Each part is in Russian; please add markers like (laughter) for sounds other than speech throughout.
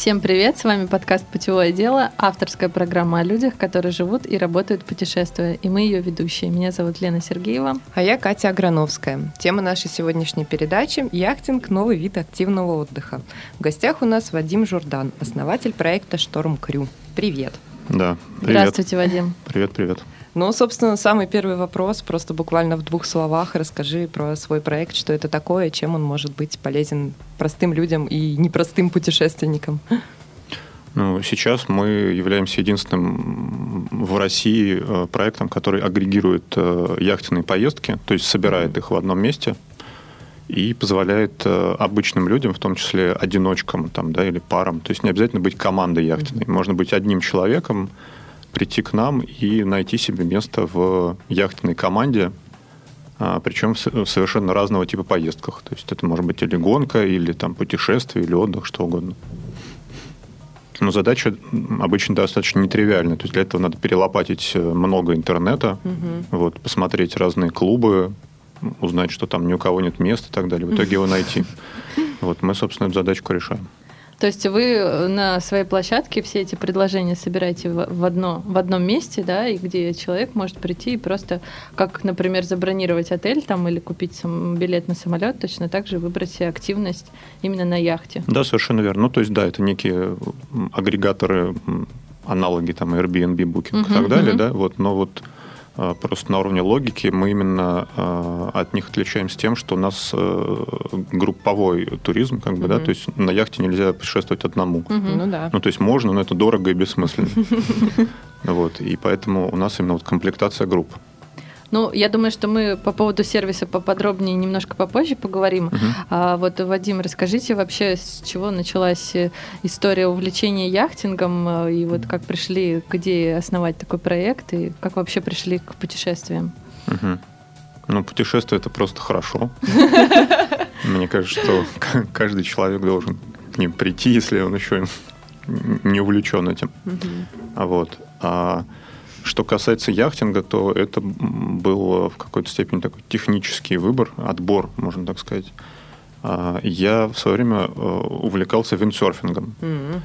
Всем привет, с вами подкаст «Путевое дело», авторская программа о людях, которые живут и работают путешествуя, и мы ее ведущие. Меня зовут Лена Сергеева. А я Катя Аграновская. Тема нашей сегодняшней передачи – яхтинг – новый вид активного отдыха. В гостях у нас Вадим Журдан, основатель проекта «Шторм Крю». Привет. Да, привет. Здравствуйте, Вадим. Привет, привет. Ну, собственно, самый первый вопрос, просто буквально в двух словах расскажи про свой проект, что это такое, чем он может быть полезен простым людям и непростым путешественникам. Ну, сейчас мы являемся единственным в России э, проектом, который агрегирует э, яхтенные поездки, то есть собирает их в одном месте и позволяет э, обычным людям, в том числе одиночкам там, да, или парам, то есть не обязательно быть командой яхтенной, можно быть одним человеком, прийти к нам и найти себе место в яхтенной команде, а, причем в совершенно разного типа поездках. То есть это может быть или гонка, или там путешествие, или отдых, что угодно. Но задача обычно достаточно нетривиальная. То есть для этого надо перелопатить э, много интернета, угу. вот, посмотреть разные клубы, узнать, что там ни у кого нет места и так далее. В итоге его найти. (laughs) Вот мы, собственно, эту задачку решаем. То есть вы э, на своей площадке все эти предложения собираете в, одно, в одном месте, да, и где человек может прийти и просто, как, например, забронировать отель там или купить сам, билет на самолет, точно так же выбрать себе активность именно на яхте. Да, совершенно верно. Ну, то есть, да, это некие агрегаторы, аналоги там Airbnb, Booking uh-huh, и так далее, uh-huh. да, вот, но вот просто на уровне логики мы именно а, от них отличаемся тем, что у нас э, групповой туризм, как бы, mm-hmm. да, то есть на яхте нельзя путешествовать одному. Mm-hmm. Ну да. Ну то есть можно, но это дорого и бессмысленно. (laughs) Вот, и поэтому у нас именно вот комплектация групп. Ну, я думаю, что мы по поводу сервиса поподробнее немножко попозже поговорим. Угу. А вот, Вадим, расскажите вообще, с чего началась э, история увлечения яхтингом, э, и вот как пришли к идее основать такой проект, и как вообще пришли к путешествиям? Угу. Ну, путешествие это просто хорошо. (laughs) Мне кажется, что каждый человек должен к ним прийти, если он еще не увлечен этим. А вот. А что касается яхтинга, то это был в какой-то степени такой технический выбор, отбор, можно так сказать. А, я в свое время э, увлекался виндсерфингом. Mm-hmm.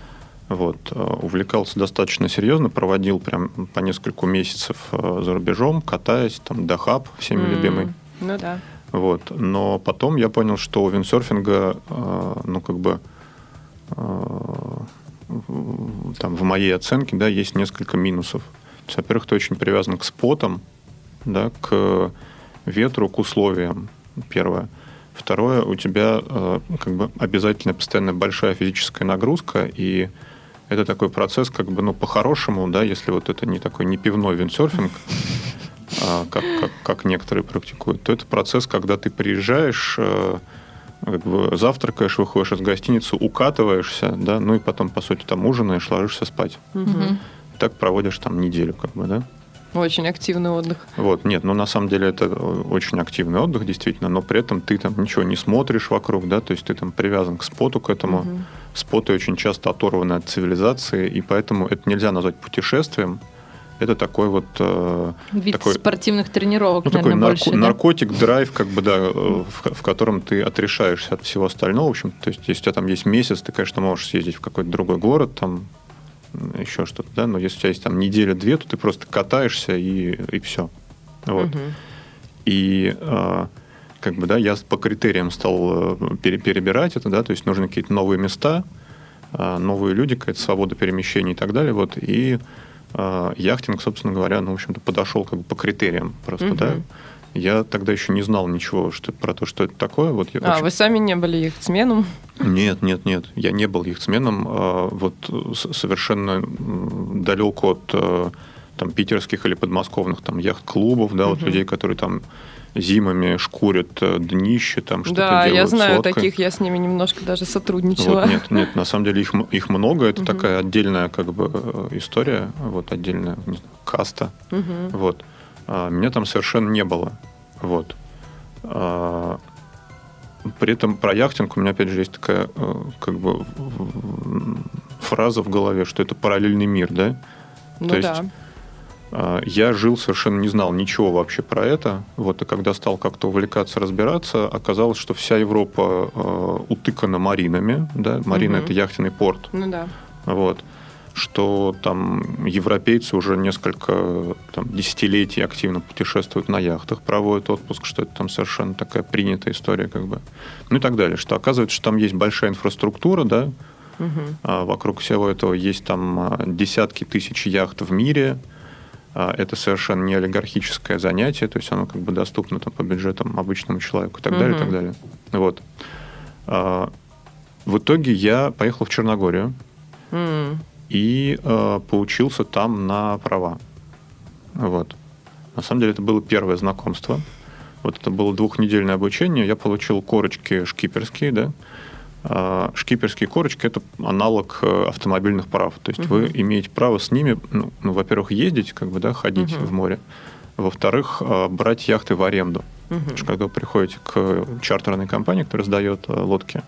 Вот, э, увлекался достаточно серьезно, проводил прям по несколько месяцев э, за рубежом, катаясь, там, Дахаб, всеми mm-hmm. любимый. Ну да. Вот. Но потом я понял, что у виндсерфинга, ну, как бы, там, в моей оценке, да, есть несколько минусов есть, во-первых, ты очень привязан к спотам, да, к ветру, к условиям, первое. Второе, у тебя э, как бы обязательно постоянно большая физическая нагрузка, и это такой процесс, как бы, ну, по-хорошему, да, если вот это не такой не пивной виндсерфинг, (laughs) а, как, как, как некоторые практикуют, то это процесс, когда ты приезжаешь, э, как бы завтракаешь, выходишь из гостиницы, укатываешься, да, ну и потом, по сути, там ужинаешь, ложишься спать. Угу так проводишь там неделю, как бы, да? Очень активный отдых. Вот, нет, ну на самом деле это очень активный отдых, действительно, но при этом ты там ничего не смотришь вокруг, да, то есть ты там привязан к споту, к этому. Угу. Споты очень часто оторваны от цивилизации, и поэтому это нельзя назвать путешествием. Это такой вот... Э, Вид такой, спортивных тренировок, ну, наверное, такой нарко- больше, да? наркотик, драйв, как бы, да, в, в котором ты отрешаешься от всего остального. В общем, то есть, если у тебя там есть месяц, ты, конечно, можешь съездить в какой-то другой город, там, еще что-то, да, но если у тебя есть там неделя-две, то ты просто катаешься и, и все. Вот. Угу. И э, как бы, да, я по критериям стал э, пере, перебирать это, да, то есть нужны какие-то новые места, э, новые люди, какая-то свобода перемещения и так далее, вот, и э, яхтинг, собственно говоря, ну, в общем-то, подошел как бы по критериям просто, угу. да, я тогда еще не знал ничего что, про то, что это такое. Вот я а, очень... вы сами не были яхтсменом? Нет, нет, нет. Я не был яхтсменом. А, вот совершенно далеко от э, там, питерских или подмосковных там, яхт-клубов, да, угу. вот людей, которые там зимами шкурят э, днище, там что-то да, делают. Да, я знаю лодкой. таких, я с ними немножко даже сотрудничала. Вот, нет, нет, на самом деле их, их много, это угу. такая отдельная как бы э, история, вот отдельная не знаю, каста, угу. вот. А, меня там совершенно не было. Вот. А, при этом про яхтинг у меня, опять же, есть такая э, как бы фраза в голове, что это параллельный мир, да? Ну То да. есть а, я жил, совершенно не знал ничего вообще про это. Вот, и когда стал как-то увлекаться, разбираться, оказалось, что вся Европа э, утыкана маринами. Да? Марина Мгм. это яхтенный порт. Ну да. Вот. Что там европейцы уже несколько там, десятилетий активно путешествуют на яхтах, проводят отпуск, что это там совершенно такая принятая история, как бы. Ну и так далее. Что оказывается, что там есть большая инфраструктура, да, Мгм. а Вокруг всего этого есть там а, десятки тысяч яхт в мире. А, Это совершенно не олигархическое занятие, то есть оно как бы доступно там, по бюджетам обычному человеку и так далее, и так далее. Вот. А, В итоге я поехал в Черногорию М. и а, поучился там на права. Вот. На самом деле это было первое знакомство. Вот это было двухнедельное обучение. Я получил корочки шкиперские, да. А, Шкиперские корочки – это аналог э, автомобильных прав. То есть вы имеете право с ними, ну, ну, во-первых, ездить, как бы, да, ходить Мгм. в море. Во-вторых, а, брать яхты в аренду. Мгм. Потому что когда вы приходите к чартерной компании, которая сдает э, лодки,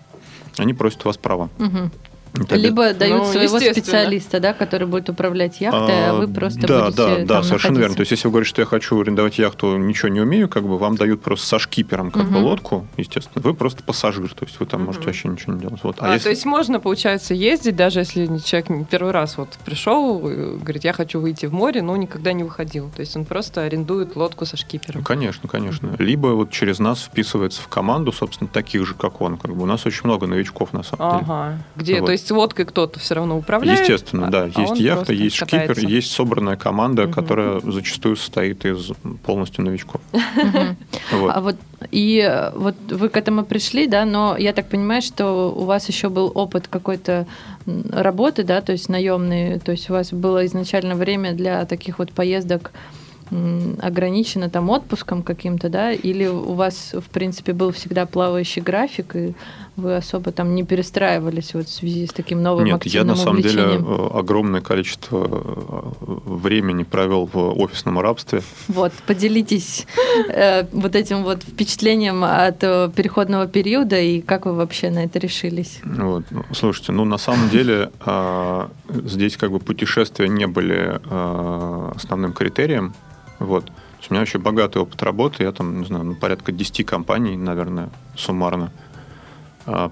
они просят у вас права. Мгм. Тогда- Либо дают Ну, своего специалиста, да, который будет управлять яхтой, а, вы просто да, будете да, там да, совершенно верно. То есть, если вы говорите, что я хочу арендовать яхту, ничего не умею, как бы вам дают просто со шкипером как бы Мгм. лодку, естественно. Вы просто пассажир, то есть вы там можете Мгм. вообще ничего не делать. Вот. А, если- то есть можно, получается, ездить, даже если человек первый раз вот пришел, э, говорит, я хочу выйти в море, но никогда не выходил. То есть он просто арендует лодку со шкипером. Ну, Конечно, конечно. Либо вот через нас вписывается в команду, собственно, таких же, как он. Как бы у нас очень много новичков на самом деле. Ага. Где, Вот. то есть лодкой кто-то все равно управляет? Естественно, а- да. а есть яхта, есть шкипер, катается. есть собранная команда, Мгм. которая зачастую состоит из полностью новичков. (laughs) Вот. А вот и э, вот вы к этому пришли, да, но я так понимаю, что у вас еще был опыт какой-то работы, да, то есть наемный, то есть у вас было изначально время для таких вот поездок ограничено там отпуском каким-то, да, или у вас, в принципе, был всегда плавающий график, и вы особо там не перестраивались вот в связи с таким новым Нет, я на самом деле увлечением? э, огромное количество э, времени провел в офисном рабстве. Вот, поделитесь э, вот этим вот впечатлением от э, переходного периода и как вы вообще на это решились? Вот. Ну, Слушайте, ну на самом деле а, здесь как бы путешествия не были а, основным критерием. Вот. У меня вообще богатый опыт работы. Я там, не знаю, ну, порядка 10 компаний, наверное, суммарно.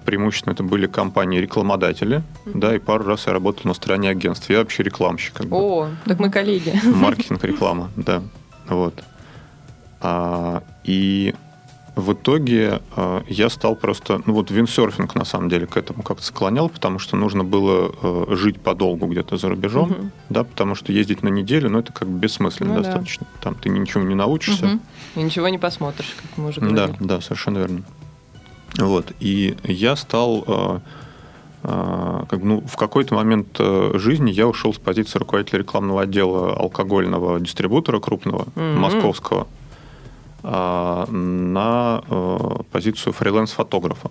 Преимущественно это были компании-рекламодатели, да, и пару раз я работал на стороне агентств. Я вообще рекламщик. Как бы. О, так мы коллеги. (laughs) Маркетинг, реклама, да. Вот. А, и в итоге а, я стал просто... Ну вот виндсерфинг на самом деле к этому как-то склонял, потому что нужно было э, жить подолгу где-то за рубежом, Мгм. да, потому что ездить на неделю, ну это как бы бессмысленно Ну да. достаточно. Там ты ничего не научишься. Мгм. И ничего не посмотришь, как мы уже Да, говорили. да, совершенно верно. Вот. И я стал... э, э, как, бы, ну, в какой-то момент э, жизни я ушел с позиции руководителя рекламного отдела алкогольного дистрибутора крупного, Мгм. московского, а, на позицию фриланс-фотографа.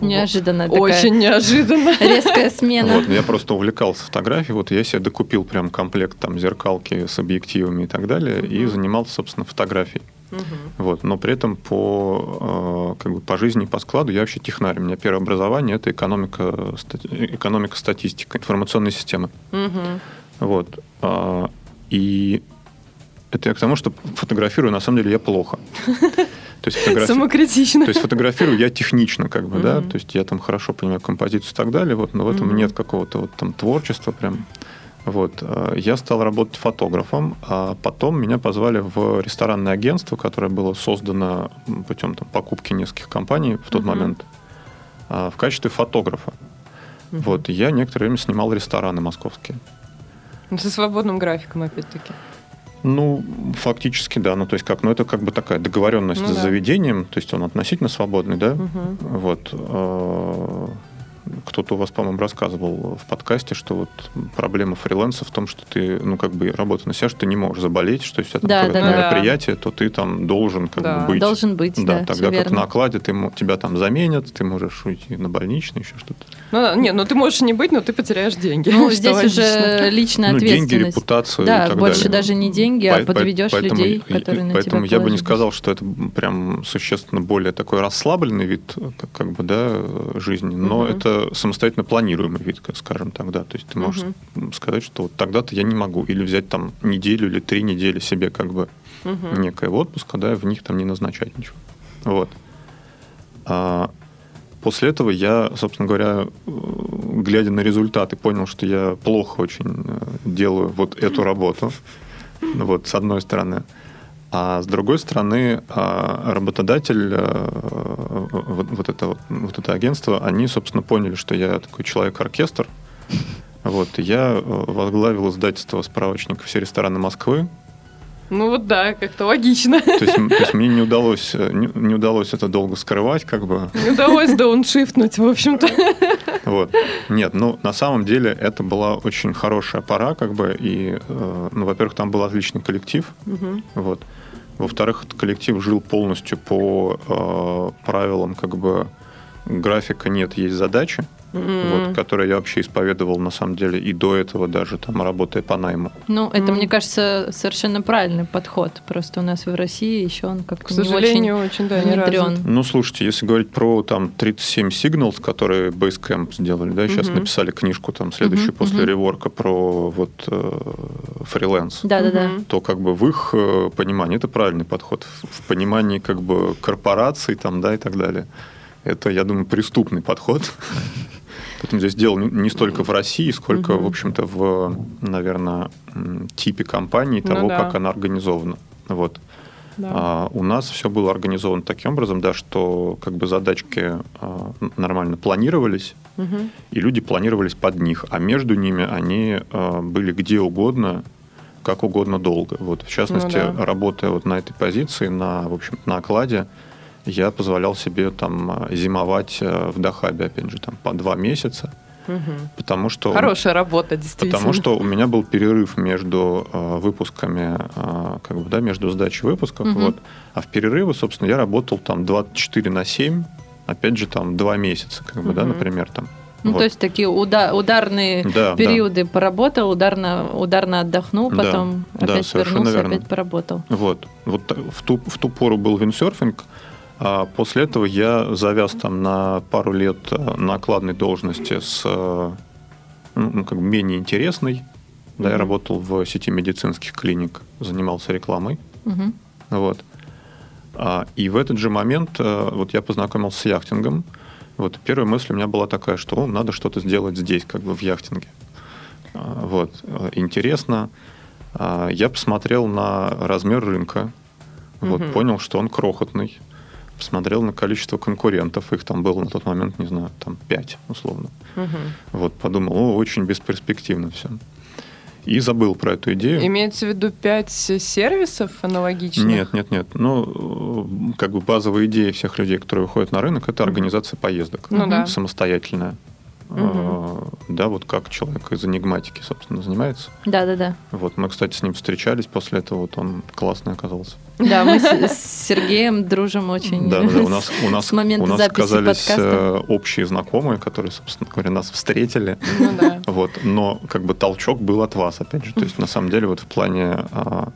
Неожиданно такая Очень неожиданно. резкая смена. Вот, я просто увлекался фотографией, вот я себе докупил прям комплект там зеркалки с объективами и так далее, и Мгм. занимался, собственно, фотографией. Мгм. Вот, но при этом по, э, как бы по жизни, по складу я вообще технарь. У меня первое образование – это экономика, стати- экономика, статистика, информационные системы. Мгм. Вот. А, И это я к тому, что фотографирую, на самом деле, я плохо. (laughs) То есть, фотографи- Самокритично. то есть фотографирую я технично, как бы, да, Мгм. то есть я там хорошо понимаю композицию и так далее, вот, но в этом Мгм. нет какого-то вот там творчества прям. Вот. а, Я стал работать фотографом, а потом меня позвали в ресторанное агентство, которое было создано путем там, покупки нескольких компаний в тот Мгм. момент а, в качестве фотографа. Мгм. Вот. Я некоторое время снимал рестораны московские. Ну, Со свободным графиком, опять-таки. Ну, фактически, да. Ну, то есть как, ну, это как бы такая договоренность Ну с да. заведением, то есть он относительно свободный, да. Мгм. Вот. Кто-то у вас, по-моему, рассказывал в подкасте, что вот проблема фриланса в том, что ты, ну, как бы работа на себя, что ты не можешь заболеть, что если это Да, какое-то да, да. мероприятие, то ты там должен как Да. бы быть. Должен быть, да, тогда всё как верно. на окладе ты, тебя там заменят, ты можешь уйти на больничный, еще что-то. Ну, да, не, ну ты можешь не быть, но ты потеряешь деньги. Ну, (laughs) что здесь логично. уже личная ну, деньги, репутацию и Да, так больше далее. даже не деньги, а По- по- подведешь поэтому людей, и- которые на Поэтому тебя я бы не сказал, что это прям существенно более такой расслабленный вид, как, как бы, да, жизни, но Мгм. это самостоятельно планируемый вид, скажем так, да. То есть ты можешь Мгм. сказать, что вот тогда-то я не могу, или взять там неделю или три недели себе как бы Мгм. некое отпуска, да, в них там не назначать ничего. Вот. А после этого я, собственно говоря, глядя на результаты, понял, что я плохо очень э, делаю вот эту работу. Вот, с одной стороны. А с другой стороны, а, работодатель, э, вот, вот это, вот, это агентство, они, собственно, поняли, что я такой человек-оркестр. Вот, я э, возглавил издательство справочников «Все рестораны Москвы», Ну вот да, как-то логично. то есть, то есть мне не (laughs) удалось, э, не, не удалось это долго скрывать, как бы. Не удалось дауншифтнуть, в общем-то. (laughs) Вот. Нет, ну на самом деле это была очень хорошая пора, как бы, и, ну, во-первых, там был отличный коллектив, Мгм. вот. Во-вторых, этот коллектив жил полностью по э, правилам, как бы, графика нет, есть задачи, М. вот, которые я вообще исповедовал, на самом деле, и до этого даже, там, работая по найму. Ну, это, Мгм. мне кажется, совершенно правильный подход. Просто у нас в России еще он К как-то не очень сожалению, очень, да, не внедрен. Ну, слушайте, если говорить про там 37 Signals, которые Basecamp сделали, да, сейчас Мгм. написали книжку там следующую Мгм, после мгм. реворка про вот э, фриланс, Да-да-да. То как бы в их э, понимании это правильный подход. В, в понимании как бы корпораций там, да, и так далее. Это, я думаю, преступный подход. Поэтому здесь дело не столько в России, сколько, Мгм. в общем-то, в, наверное, типе компании, Ну того, да. как она организована. Вот. Да. А, у нас все было организовано таким образом, да, что как бы задачки а, нормально планировались, Мгм. и люди планировались под них, а между ними они а, были где угодно, как угодно долго. Вот, в частности, Ну да. работая вот на этой позиции, на, в общем на окладе, я позволял себе там а, зимовать а, в Дахабе, опять же, там по два месяца, Мгм. потому что... Хорошая работа, действительно. Потому что у меня был перерыв между э, выпусками, э, как бы, да, между сдачей выпусков. Мгм. Вот. А в перерывы, собственно, я работал там 24 на 7, опять же, там два месяца, как бы, да, Мгм. например, там. Ну, Вот. то есть такие уда- ударные Да, да. периоды поработал, ударно, ударно отдохнул, Да, потом да, опять совершенно вернулся, верно. опять поработал. Вот. Вот в ту, в ту пору был виндсерфинг, а после этого я завяз там на пару лет э, на окладной должности с э, ну, ну, как бы менее интересной. Да, я работал в сети медицинских клиник, занимался рекламой. Мгм. Вот. А, И в этот же момент э, вот я познакомился с яхтингом. Вот первая мысль у меня была такая, что «О, надо что-то сделать здесь, как бы в яхтинге. А, Вот. Интересно. А, Я посмотрел на размер рынка, вот, Мгм. понял, что он крохотный. Посмотрел на количество конкурентов, их там было на тот момент, не знаю, там 5 условно. Мгм. Вот, подумал, о, очень бесперспективно все. И забыл про эту идею. Имеется в виду пять сервисов аналогичных? Нет, нет, нет. Ну, как бы базовая идея всех людей, которые выходят на рынок, это организация поездок. Ну да. Самостоятельная. Э, Да, вот как человек из энигматики, собственно, занимается. Да-да-да. Вот мы, кстати, с ним встречались после этого, вот он классный оказался. Да, мы с, Сергеем дружим очень. Да, да, у нас, у (laughs) нас, у нас оказались э, общие знакомые, которые, собственно говоря, нас встретили. Ну да. Вот, но как бы толчок был от вас, опять же. То есть, на самом деле, вот в плане а,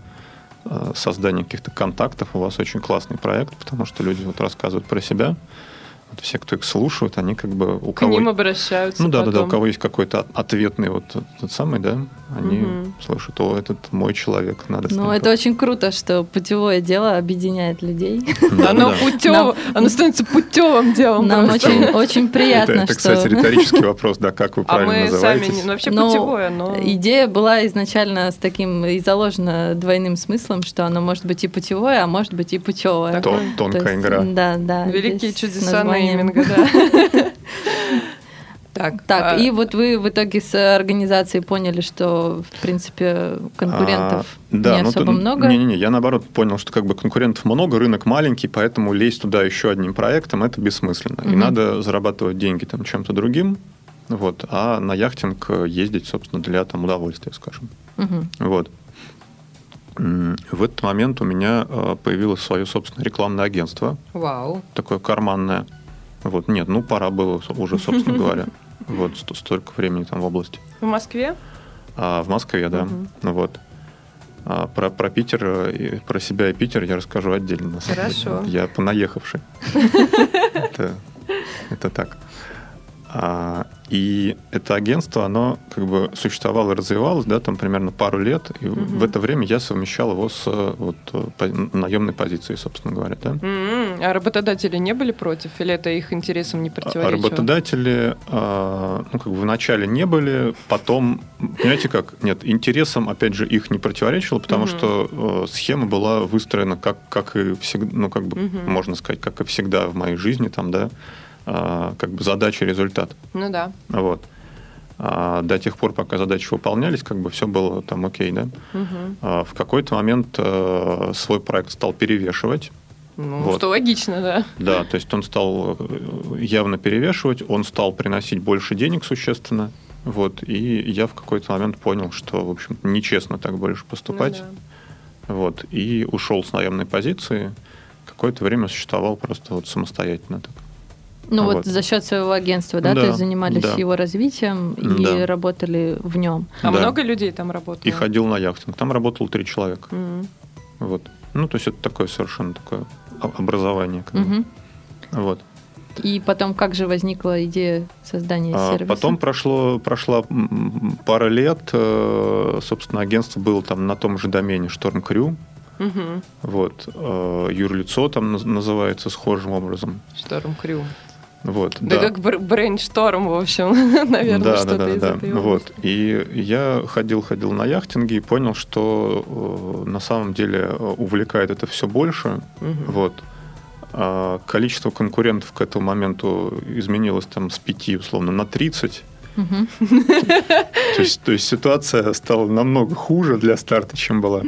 а, создания каких-то контактов у вас очень классный проект, потому что люди вот рассказывают про себя. Вот все, кто их слушают, они как бы у К кого... ним обращаются Ну да, да, да, у потом. кого есть какой-то от- ответный вот тот самый, да, они Мгм. слышат, о, этот мой человек, надо с Ну, это очень круто, что путевое дело объединяет людей. Да, Оно Нам- оно становится путевым делом. Нам очень, приятно, это, кстати, риторический вопрос, да, как вы А правильно мы сами называетесь. не- ну, вообще Ну, путевое, но... идея была изначально с таким и заложена двойным смыслом, что оно может быть и путевое, а может быть и путевое. То- тонкая игра. Да, да. Великие чудеса нейминга, да. (laughs) Так, Так, а, и вот вы в итоге с организацией поняли, что, в принципе, конкурентов А, да, не ну, особо то- много. Не-не-не, я наоборот понял, что как бы конкурентов много, рынок маленький, поэтому лезть туда еще одним проектом это бессмысленно. И Мгм. надо зарабатывать деньги там чем-то другим, вот, а на яхтинг э, ездить, собственно, для там удовольствия, скажем. Мгм. Вот. В этот момент у меня э, появилось свое собственное рекламное агентство, Вау. такое карманное. Вот, нет, ну пора было уже, собственно (laughs) говоря. Вот, сто- столько времени там в области. В Москве? А в Москве, да. Мгм. Ну Вот. А про, про Питер, э, и про себя и Питер я расскажу отдельно. деле. Хорошо. Я понаехавший. (laughs) Это так. А, и это агентство, оно как бы существовало и развивалось, да, там примерно пару лет. И в это время я совмещал его с э, вот, э, по- наемной позицией, собственно говоря, да. М-м, А работодатели не были против? Или это их интересам не А противоречило? Работодатели, а, ну, как бы вначале не были, потом, понимаете как, нет, интересам, опять же, их не противоречило, потому Мгм. что э, схема была выстроена как, как и всегда, ну, как бы, Мгм. можно сказать, как и всегда в моей жизни, там, да, как бы задача, результат. Ну да. Вот. А до тех пор, пока задачи выполнялись, как бы все было там окей, да. Мгм. А в какой-то момент э, свой проект стал перевешивать. Ну, Вот. что логично, да. Да, то есть он стал э, явно перевешивать, он стал приносить больше денег существенно. Вот, и я в какой-то момент понял, что, в общем, нечестно так больше поступать. Ну да. Вот, и ушел с наемной позиции. Какое-то время существовал просто вот самостоятельно так. Ну вот Вот. за счет своего агентства, да, Да, то есть занимались да. его развитием и Да. работали в нем. А Да. много людей там работало? И ходил на яхтинг. Там работало три человека. М. Вот. Ну, то есть это такое совершенно такое образование. как. Мгм. Вот. И потом, как же возникла идея создания А сервиса? Потом прошло, прошла пара лет, э, собственно, агентство было там на том же домене Storm Crew, Мгм. вот, э, юрлицо там наз- называется схожим образом, Шторм Крю. Вот, Да, как бр- брейншторм, в общем, (laughs) наверное, да, да, что-то да, из да, этой вот, и я ходил, ходил на яхтинге и понял, что э, на самом деле э, увлекает это все больше, Мгм. вот, А количество конкурентов к этому моменту изменилось там с 5 условно на 30, Мгм. То есть, то есть ситуация стала намного хуже для старта, чем была.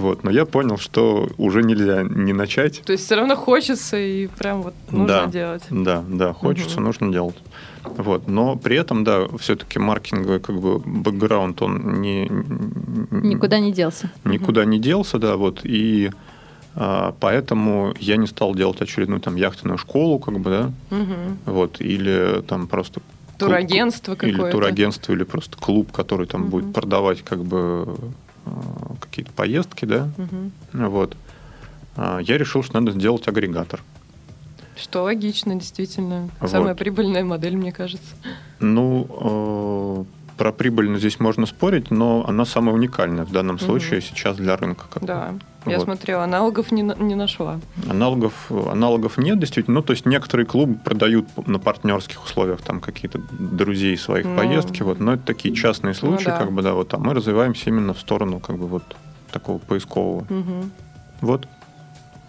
Вот, но я понял, что уже нельзя не начать. То есть все равно хочется и прям вот нужно Да. делать. Да, да, хочется, Мгм. нужно делать. Вот, но при этом, да, все-таки маркетинговый как бы бэкграунд, он не, Никуда не делся. никуда не делся, да, вот, и а, поэтому я не стал делать очередную там яхтенную школу, как бы, да, Мгм. вот, или там просто клуб- Турагентство какое-то. Или турагентство, или просто клуб, который там Мгм. будет продавать как бы какие-то поездки, да, Мгм. вот. А, Я решил, что надо сделать агрегатор. Что логично, действительно. Вот. Самая прибыльная модель, мне кажется. Ну, э, про прибыльность здесь можно спорить, но она самая уникальная в данном случае сейчас для рынка. Да. Я Вот. смотрела, аналогов не, не нашла. Аналогов, аналогов нет, действительно. Ну, то есть некоторые клубы продают на партнерских условиях там какие-то друзей своих Ну. поездки, вот, но это такие частные случаи, да. как бы, да, вот, а мы развиваемся именно в сторону, как бы, вот такого поискового. Мгм. Вот.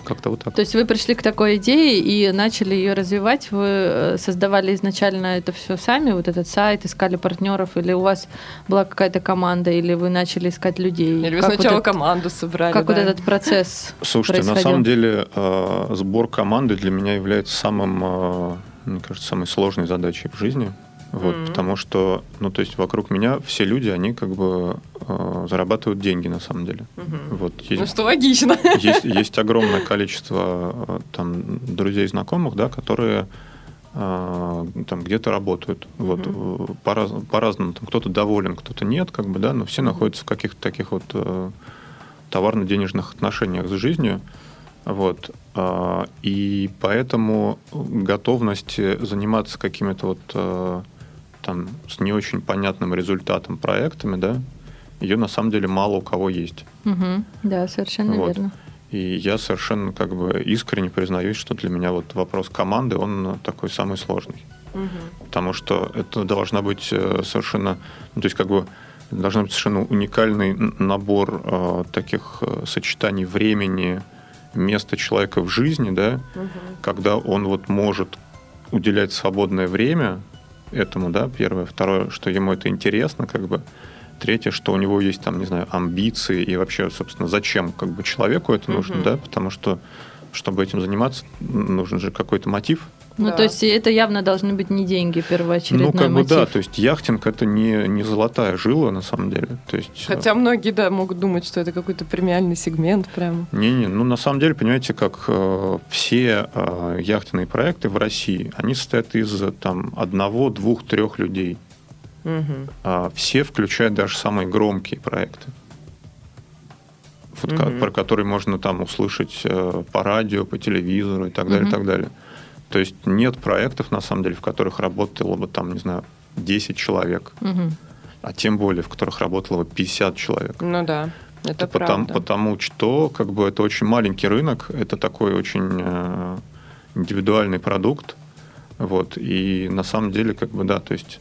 Как-то вот так. То есть вы пришли к такой идее и начали ее развивать. Вы э, создавали изначально это все сами, вот этот сайт, искали партнеров, или у вас была какая-то команда, или вы начали искать людей? Или вы Как сначала вот этот- команду собрали. Как вот да. этот процесс Слушайте, на самом деле э, сбор команды для меня является самым, э, мне кажется, самой сложной задачей в жизни. Вот, Мгм. Потому что, ну, то есть вокруг меня все люди, они как бы э, зарабатывают деньги на самом деле. Мгм. Вот, Ну есть, что логично. (laughs) есть, есть огромное количество э, там, друзей, знакомых, да, которые э, там где-то работают. Вот, Мгм. э, по-раз- по-разному. Там кто-то доволен, кто-то нет, как бы, да, но все Мгм. находятся в каких-то таких вот э, товарно-денежных отношениях с жизнью. Вот. а, И поэтому готовность заниматься какими-то вот э, там с не очень понятным результатом проектами, да, ее на самом деле мало у кого есть. Мгм. Да, совершенно Вот. верно. И я совершенно как бы искренне признаюсь, что для меня вот вопрос команды, он такой самый сложный. Мгм. Потому что это должна быть э, совершенно, ну, то есть как бы должен быть совершенно уникальный набор э, таких э, сочетаний времени, места человека в жизни, да, Мгм. когда он вот может уделять свободное время этому, да, первое. Второе, что ему это интересно, как бы. Третье, что у него есть там, не знаю, амбиции и вообще, собственно, зачем как бы человеку это нужно, Мгм. да, потому что чтобы этим заниматься, нужен же какой-то мотив. Ну, Да. то есть это явно должны быть не деньги первоочередной ну, как бы мотив. да, то есть яхтинг это не, не золотая жила на самом деле. То есть, э, Хотя многие, да, могут думать, что это какой-то премиальный сегмент прям. Не-не, ну на самом деле, понимаете, как э, все э, яхтенные проекты в России, они состоят из э, там одного, двух, трех людей. Мгм. А все включают даже самые громкие проекты. Вот, ка- Мгм. про которые можно там услышать э, по радио, по телевизору и так далее, и так далее. То есть нет проектов, на самом деле, в которых работало бы там, не знаю, 10 человек, Мгм. а тем более, в которых работало бы 50 человек. Ну да, это потому, правда. потому что как бы это очень маленький рынок, это такой очень э, индивидуальный продукт, вот и на самом деле как бы да, то есть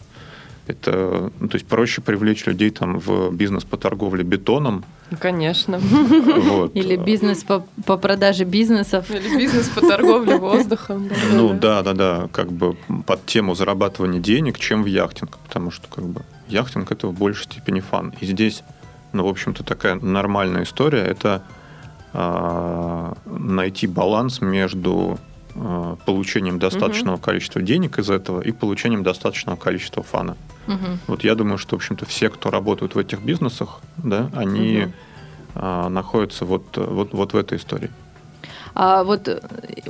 это, ну, то есть проще привлечь людей там в бизнес по торговле бетоном, Конечно. вот. Или бизнес по, по продаже бизнесов. Или бизнес по торговле (laughs) воздухом. да, Ну да. да, да, да, как бы под тему зарабатывания денег, чем в яхтинг, потому что как бы яхтинг это в большей степени фан. И здесь, ну, в общем-то, такая нормальная история, это а, найти баланс между получением достаточного количества денег из этого и получением достаточного количества фана. Мгм. Вот я думаю, что, в общем-то, все, кто работают в этих бизнесах, да, они а, находятся вот, вот, вот в этой истории. А вот э,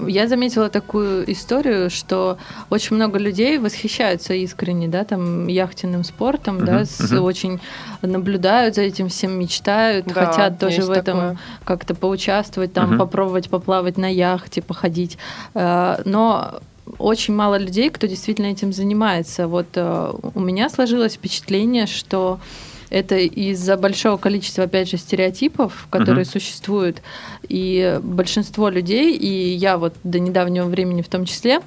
я заметила такую историю, что очень много людей восхищаются искренне, да, там яхтенным спортом, да, Мгм, с- очень наблюдают за этим всем, мечтают, Да, хотят тоже в этом такое. как-то поучаствовать, там Мгм. попробовать поплавать на яхте, походить. Э, Но очень мало людей, кто действительно этим занимается. Вот э, у меня сложилось впечатление, что это из-за большого количества, опять же, стереотипов, которые Мгм. существуют. И большинство людей, и я вот до недавнего времени в том числе,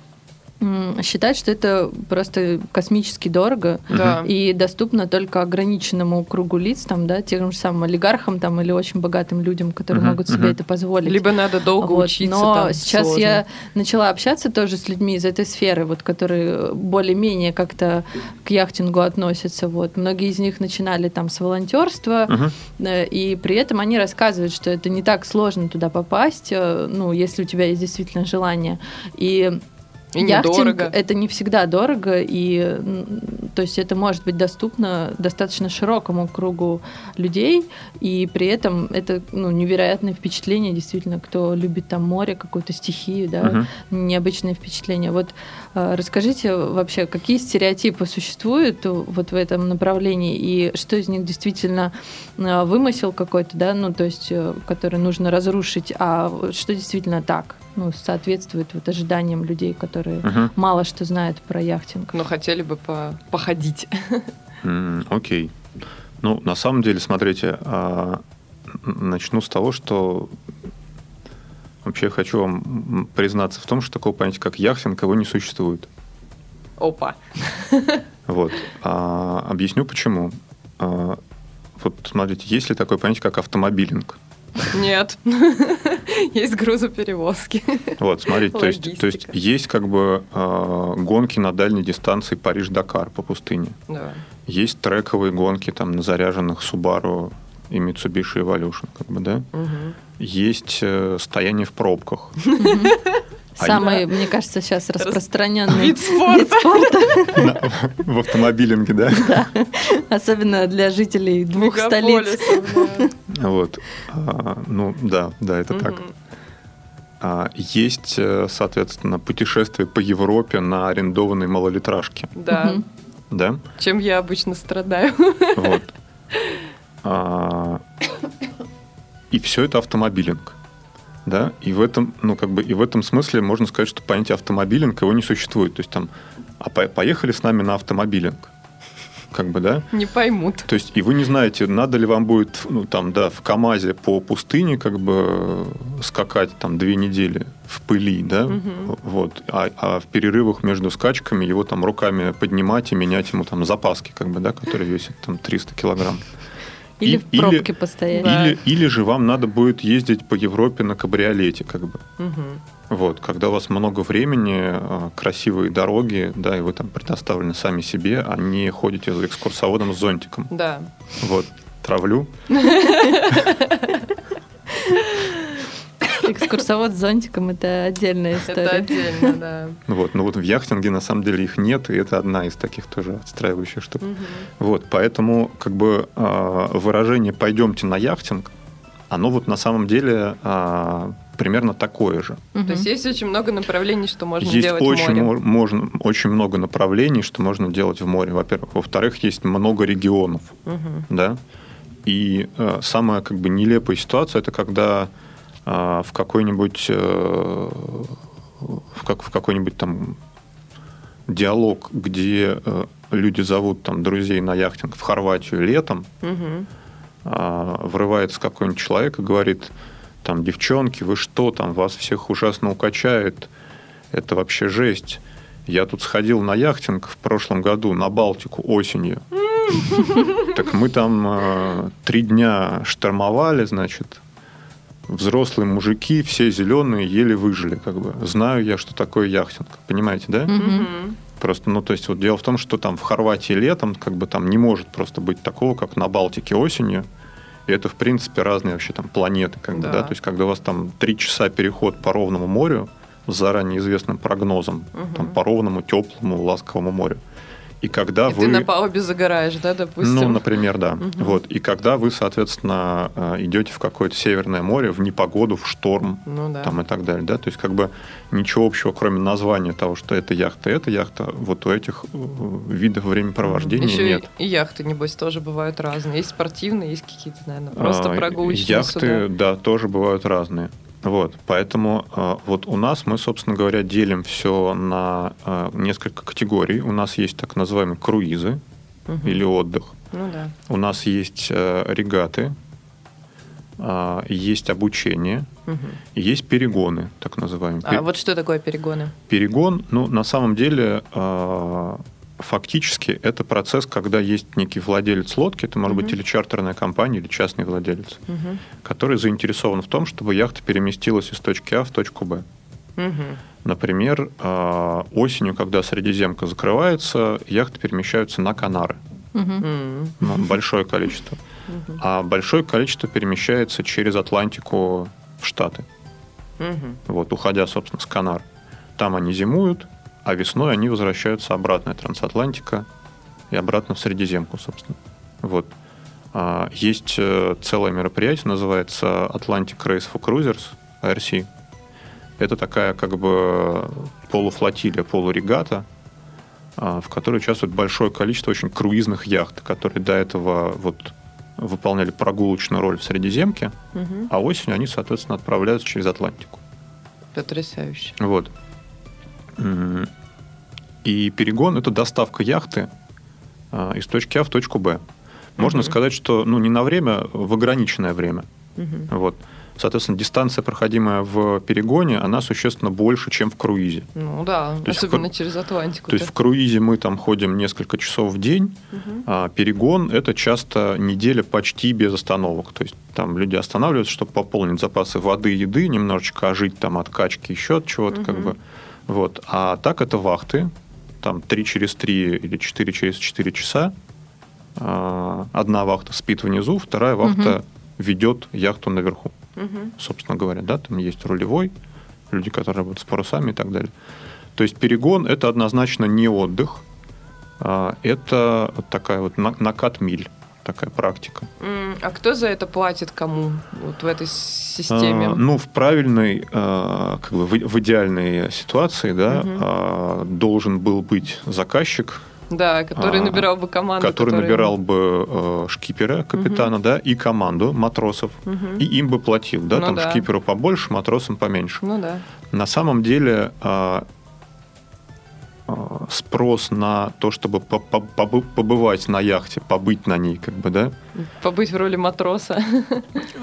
м, считают, что это просто космически дорого Да. и доступно только ограниченному кругу лиц, там, да, тем же самым олигархам там, или очень богатым людям, которые Мгм, могут себе мгм. это позволить. Либо надо долго Вот, учиться. Но там сейчас сложно. я начала общаться тоже с людьми из этой сферы, вот, которые более-менее как-то к яхтингу относятся. Вот. Многие из них начинали там с волонтерства, э, и при этом они рассказывают, что это не так сложно туда попасть, э, ну, если у тебя есть действительно желание. И И Яхтинг недорого. это не всегда дорого, и то есть это может быть доступно достаточно широкому кругу людей, и при этом это ну, невероятное впечатление, действительно, кто любит там море, какую-то стихию, да, Мгм. необычное впечатление. Вот э, расскажите вообще, какие стереотипы существуют вот в этом направлении, и что из них действительно э, вымысел какой-то, да, ну то есть, э, который нужно разрушить, а что действительно так, ну, соответствует вот ожиданиям людей, которые Мгм. мало что знают про яхтинг. Но хотели бы по- походить. Окей. Ну, на самом деле, смотрите, а, начну с того, что вообще хочу вам признаться в том, что такого понятия, как яхтинг, его не существует. Опа. Вот. А, объясню почему. А, вот смотрите, есть ли такое понятие, как автомобилинг? Нет. (laughs) Есть грузоперевозки. Вот, смотрите, то есть, то есть есть как бы а, гонки на дальней дистанции Париж-Дакар по пустыне. Да. Есть трековые гонки там на заряженных Subaru и Mitsubishi Evolution, как бы, да? Мгм. Есть э, стояние в пробках. (laughs) Самый, мне кажется, сейчас распространенный Вид спорта. В автомобилинге, (laughs) да? особенно для жителей двух столиц. Вот. А, Ну, да, да, это так. А, Есть, э, соответственно, путешествие по Европе на арендованной малолитражке, Да. Да? Чем я обычно страдаю. Вот. (laughs) А, И все это автомобилинг. Да, и в этом, ну, как бы, и в этом смысле можно сказать, что понятие автомобилинг его не существует. То есть там, а по- поехали с нами на автомобилинг. Как бы, да? Не поймут. То есть, и вы не знаете, надо ли вам будет, ну, там, да, в КАМАЗе по пустыне, как бы, скакать, там, две недели в пыли, да, Мгм. вот, а, а в перерывах между скачками его там руками поднимать и менять ему там запаски, как бы, да, которые весят там 300 килограмм. Или И- в пробке постоять. Да. Или, или же вам надо будет ездить по Европе на кабриолете, как бы. Мгм. Вот, когда у вас много времени, э, красивые дороги, да, и вы там предоставлены сами себе, а не ходите за экскурсоводом с зонтиком. Да. Вот, травлю. (laughs) Экскурсовод с зонтиком это отдельная Это история. отдельно, да. Вот, но вот в яхтинге на самом деле их нет, и это одна из таких тоже отстраивающих штук. Мгм. Вот, поэтому как бы э, выражение «пойдемте на яхтинг», оно вот на самом деле э, примерно такое же. Мгм. То есть есть очень много направлений, что можно есть делать очень, в море. мо- можно, очень много направлений, что можно делать в море, во-первых. Во-вторых, есть много регионов, Мгм. да. И э, самая как бы нелепая ситуация это когда в какой-нибудь э, в, как, в какой-нибудь там диалог, где э, люди зовут там друзей на яхтинг в Хорватию летом, а, врывается какой-нибудь человек и говорит, там, девчонки, вы что, там, вас всех ужасно укачает, это вообще жесть. Я тут сходил на яхтинг в прошлом году на Балтику осенью. (laughs) Так мы там э, три дня штормовали, значит, взрослые мужики, все зеленые, еле выжили, как бы. Знаю я, что такое яхтинг, понимаете, да? Мгм. Просто, ну, то есть, вот дело в том, что там в Хорватии летом, как бы там не может просто быть такого, как на Балтике осенью. И это, в принципе, разные вообще там планеты, как бы, Да. да. То есть, когда у вас там три часа переход по ровному морю с заранее известным прогнозом, Мгм. там по ровному, теплому, ласковому морю. И когда И вы... ты на палубе загораешь, да, допустим? Ну, например, да. Мгм. Вот. И когда вы, соответственно, э, идете в какое-то северное море, в непогоду, в шторм, Ну да. там и так далее, да, то есть как бы ничего общего, кроме названия того, что это яхта, это яхта, вот у этих э, видов времяпровождения Еще нет. И, и яхты, небось, тоже бывают разные. Есть спортивные, есть какие-то, наверное, просто А, прогулочные Яхты, суда. да, тоже бывают разные. Вот, поэтому э, вот у нас мы, собственно говоря, делим все на э, несколько категорий. У нас есть так называемые круизы Мгм. или отдых. Ну да. У нас есть э, регаты, а, есть обучение, и есть перегоны, так называемые. А вот что такое перегоны? Перегон, ну, на самом деле, э, фактически это процесс, когда есть некий владелец лодки, это может быть Мгм. или чартерная компания, или частный владелец, Мгм. который заинтересован в том, чтобы яхта переместилась из точки А в точку Б. Мгм. Например, э, осенью, когда Средиземка закрывается, яхты перемещаются на Канары. Ну, большое количество. Мгм. А большое количество перемещается через Атлантику в Штаты. Мгм. вот, уходя, собственно, с Канар. Там они зимуют, а весной они возвращаются обратно, Трансатлантика, и обратно в Средиземку, собственно. Вот. А, Есть э, целое мероприятие, называется Atlantic Race for Cruisers, ARC. Это такая как бы полуфлотилия, полурегата, а, в которой участвует большое количество очень круизных яхт, которые до этого вот выполняли прогулочную роль в Средиземке, Мгм. а осенью они, соответственно, отправляются через Атлантику. Потрясающе. Вот. И перегон – это доставка яхты а, из точки А в точку Б. Можно Мгм. сказать, что ну, не на время, в ограниченное время. Мгм. Вот. Соответственно, дистанция, проходимая в перегоне, она существенно больше, чем в круизе. Ну да, То есть особенно в- через Атлантику. То есть в круизе мы там ходим несколько часов в день, Мгм. а перегон – это часто неделя почти без остановок. То есть там люди останавливаются, чтобы пополнить запасы воды, еды, немножечко ожить там от качки, еще от чего-то. Как Мгм. бы. Вот. А так это вахты, там 3 через 3 или 4 через 4 часа. А, Одна вахта спит внизу, вторая вахта ведет яхту наверху, Мгм. собственно говоря. Да? Там есть рулевой, люди, которые работают с парусами и так далее. То есть перегон – это однозначно не отдых, а, это такая вот на- накат миль, такая практика. А кто за это платит кому вот в этой системе? А, ну, в правильной, а, как бы в, в идеальной ситуации, да, а, должен был быть заказчик, да, который а, набирал бы команду. который которая- набирал бы э, шкипера, капитана, да, и команду матросов, Мгм. и им бы платил, да, Ну там да. шкиперу побольше, матросам поменьше. Ну да. На самом деле а, спрос на то, чтобы по- по- побы- побывать на яхте, побыть на ней, как бы, да, Побыть в роли матроса.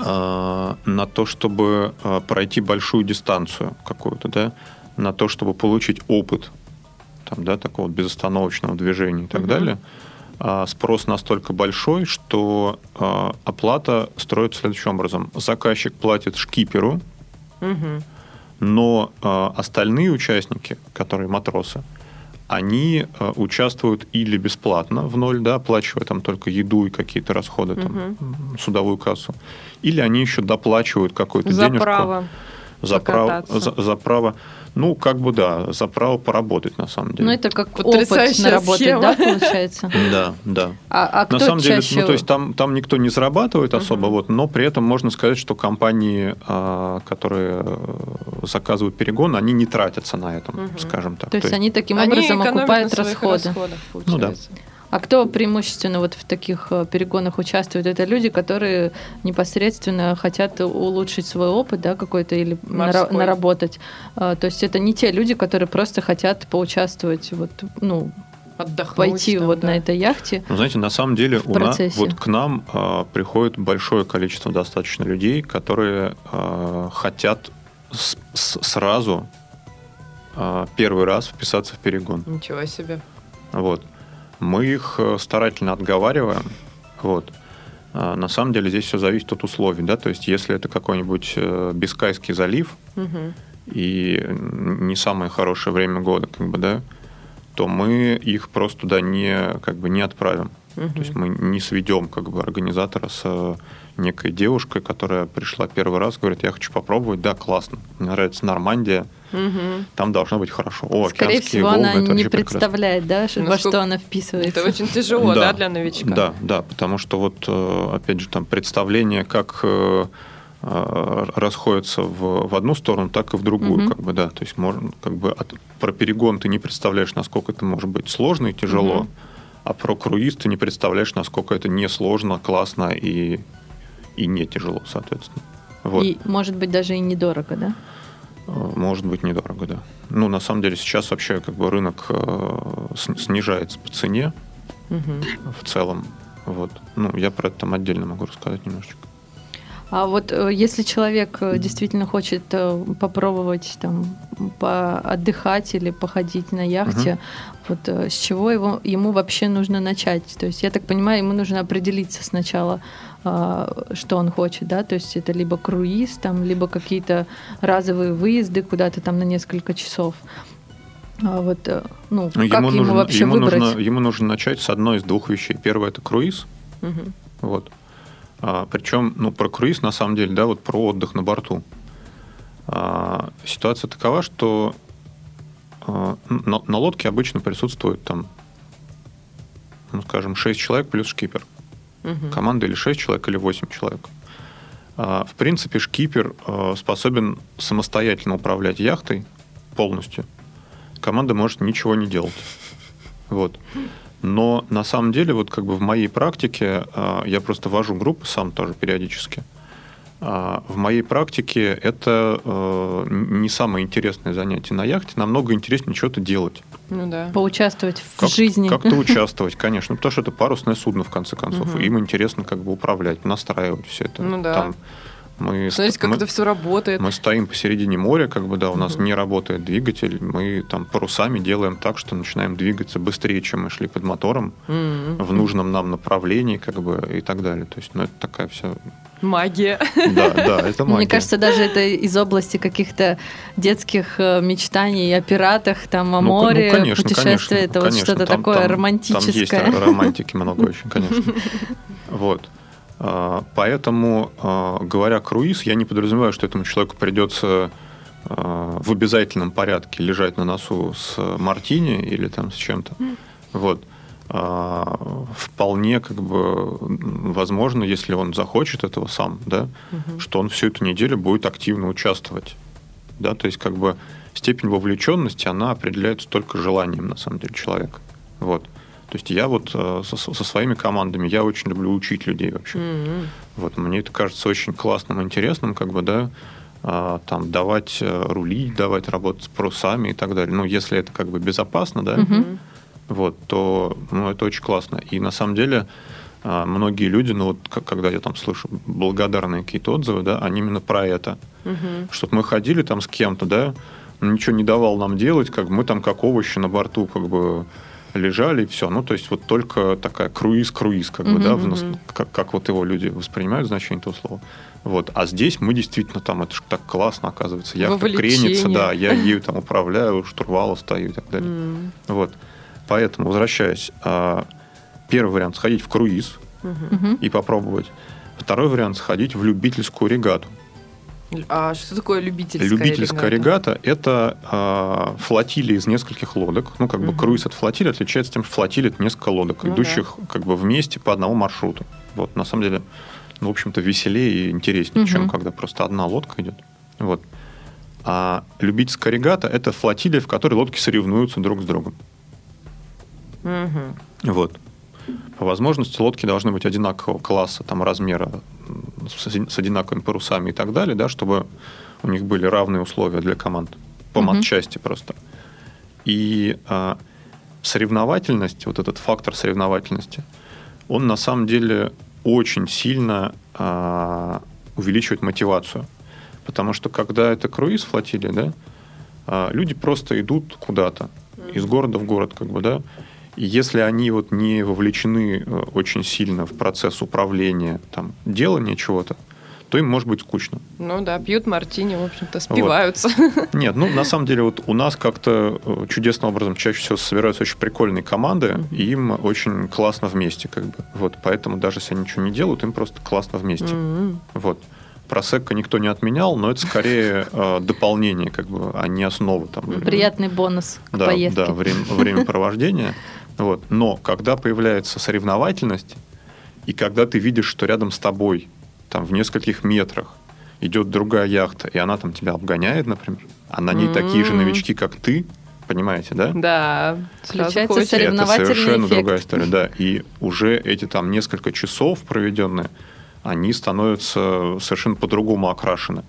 а, (laughs) на то, чтобы а, пройти большую дистанцию какую-то, да, на то, чтобы получить опыт там, да, такого безостановочного движения и так Мгм. далее, а, спрос настолько большой, что оплата строится следующим образом. Заказчик платит шкиперу, Мгм. но остальные участники, которые матросы, они а, участвуют или бесплатно в ноль, да, оплачивая там только еду и какие-то расходы, там, м, судовую кассу, или они еще доплачивают какую-то денежку право. За право, покататься. за, за право, ну, как бы да, за право поработать на самом деле. Ну, это как опыт Потрясающая наработать, схема. да, (laughs) получается? Да, да. А, а кто На самом деле, чаще... ну, то есть там, там никто не зарабатывает особо, вот, но при этом можно сказать, что компании, а, которые э, заказывают перегон, они не тратятся на этом, Мгм. скажем так. То есть они таким образом окупают на своих расходы. расходах, Ну да. А кто преимущественно вот в таких э, перегонах участвует? Это люди, которые непосредственно хотят улучшить свой опыт, да, какой-то или нара- Морской. наработать. А, То есть это не те люди, которые просто хотят поучаствовать, вот, ну, Отдохнуть. пойти там, вот да. на этой яхте. Ну, знаете, на самом деле у нас, вот к нам а, приходит большое количество достаточно людей, которые а, хотят с- с- сразу а, первый раз вписаться в перегон. Ничего себе. Вот. Мы их э, старательно отговариваем. Вот. А, На самом деле здесь все зависит от условий, да, то есть если это какой-нибудь э, Бискайский залив Мгм. и не самое хорошее время года, как бы, да, то мы их просто туда не, как бы, не отправим. Мгм. То есть мы не сведем как бы организатора с э, некой девушкой, которая пришла первый раз, говорит, я хочу попробовать, да, классно, мне нравится Нормандия, Мгм. там должно быть хорошо. О, Скорее всего, волны, она не вообще прекрасно. представляет, да, во что она вписывается. Это очень тяжело, да, для новичка? Да, да, потому что вот, э, опять же, там представление, как э, э, расходятся в, в одну сторону, так и в другую, Мгм. как бы, да. То есть, можно, как бы, от- про перегон ты не представляешь, насколько это может быть сложно и тяжело, Мгм. а про круиз ты не представляешь, насколько это не сложно, классно и, и не тяжело, соответственно. Вот. И, может быть, даже и недорого, да? Может быть, недорого, да. Ну, на самом деле, сейчас вообще как бы рынок э, снижается по цене Мгм. в целом. Вот. Ну, я про это там отдельно могу рассказать немножечко. А вот э, если человек э, действительно хочет э, попробовать там поотдыхать или походить на яхте, вот э, с чего его, ему вообще нужно начать? То есть, я так понимаю, ему нужно определиться сначала, а, что он хочет, да? То есть это либо круиз, там, либо какие-то разовые выезды куда-то там на несколько часов. А вот, ну, Ну, как ему, нужно, вообще ему, выбрать? нужно, ему нужно начать с одной из двух вещей. Первое это круиз. Мгм. Вот. А, причем, ну, про круиз, на самом деле, да, вот про отдых на борту. А, ситуация такова, что а, на, на лодке обычно присутствует там, ну, скажем, 6 человек плюс шкипер. Мгм. Команда или 6 человек, или 8 человек. А, В принципе, шкипер а, способен самостоятельно управлять яхтой полностью. Команда может ничего не делать. Вот. Но на самом деле, вот как бы в моей практике, а, я просто вожу группы сам тоже периодически. А, В моей практике это э, не самое интересное занятие на яхте. Намного интереснее что-то делать. Ну да. Поучаствовать в Как- жизни. Как-то (laughs) участвовать, конечно. Потому что это парусное судно, в конце концов. И Им интересно как бы управлять, настраивать все это. Ну да. Там мы, Смотрите, как мы, это все работает. мы стоим посередине моря, как бы, да, у нас Мгм. не работает двигатель. Мы там парусами делаем так, что начинаем двигаться быстрее, чем мы шли под мотором, М. в нужном нам направлении, как бы, и так далее. То есть, ну, это такая вся... Магия. Да, да, это магия. Мне кажется, даже это из области каких-то детских э, мечтаний о пиратах, там, о Ну, ко- море, ну, конечно, путешествие. конечно, это вот конечно. что-то Там- такое там- романтическое. Там есть романтики много очень, конечно. (laughs) Вот. А, Поэтому, а, говоря круиз, я не подразумеваю, что этому человеку придется а, в обязательном порядке лежать на носу с мартини или там с чем-то. Вот. Вполне как бы возможно, если он захочет этого сам, да, Мгм. что он всю эту неделю будет активно участвовать. Да, то есть как бы степень вовлеченности, она определяется только желанием, на самом деле, человека. Вот. То есть я вот э, со, со своими командами, я очень люблю учить людей вообще. М. Вот мне это кажется очень классным, интересным, как бы, да, а, там давать э, рулить, давать работать с парусами и так далее. Ну, если это как бы безопасно, да, Мгм. вот, то ну, это очень классно. И на самом деле а, многие люди, ну вот когда я там слышу благодарные какие-то отзывы, да, они именно про это. Мгм. Чтобы мы ходили там с кем-то, да, ничего не давал нам делать, как мы там как овощи на борту, как бы лежали, и все. Ну, то есть вот только такая круиз-круиз, как бы, да, в нас- как, как вот его люди воспринимают значение этого слова. Вот. А здесь мы действительно там, это же так классно, оказывается. Вовлечение. кренится, да, я ею там управляю, штурвала стою и так далее. М, Вот. Поэтому, возвращаясь, а, первый вариант сходить в круиз. Мгм. и попробовать. Второй вариант сходить в любительскую регату. А что такое любительская Любительская регата – это а, флотилия из нескольких лодок. Ну, как бы Мгм. круиз от флотилии отличается тем, что флотилия – это несколько лодок, Ну идущих как бы вместе по одному маршруту. Вот, на самом деле, ну, в общем-то, веселее и интереснее, чем Мгм. когда просто одна лодка идет. Вот. А любительская регата – это флотилия, в которой лодки соревнуются друг с другом. Мгм. Вот. По возможности лодки должны быть одинакового класса, там, размера, с, оди- с одинаковыми парусами и так далее, да, чтобы у них были равные условия для команд по Мгм. матчасти просто. И а, соревновательность, вот этот фактор соревновательности, он на самом деле очень сильно а, увеличивает мотивацию. Потому что когда это круиз флотилия, да, а, люди просто идут куда-то из города в город, как бы, да, и если они вот не вовлечены э, очень сильно в процесс управления, там, делания чего-то, то им может быть скучно. Ну да, пьют мартини, в общем-то, спиваются. (laughs) Нет, ну на самом деле вот у нас как-то э, чудесным образом чаще всего собираются очень прикольные команды, и им очень классно вместе, как бы. Вот, поэтому даже если они ничего не делают, им просто классно вместе. М. Вот. Просекко никто не отменял, но это скорее э, дополнение, как бы, а не основа там. Приятный бонус к да, поездке. да, время, времяпровождения. (laughs) Вот. Но когда появляется соревновательность, и когда ты видишь, что рядом с тобой, там в нескольких метрах, идет другая яхта, и она там тебя обгоняет, например, а на ней такие же новички, как ты, понимаете, да? Да, Включается хочется. сорев- Это Соревновательный совершенно эффект. другая история, да. И уже эти там несколько часов проведенные, они становятся совершенно по-другому окрашены.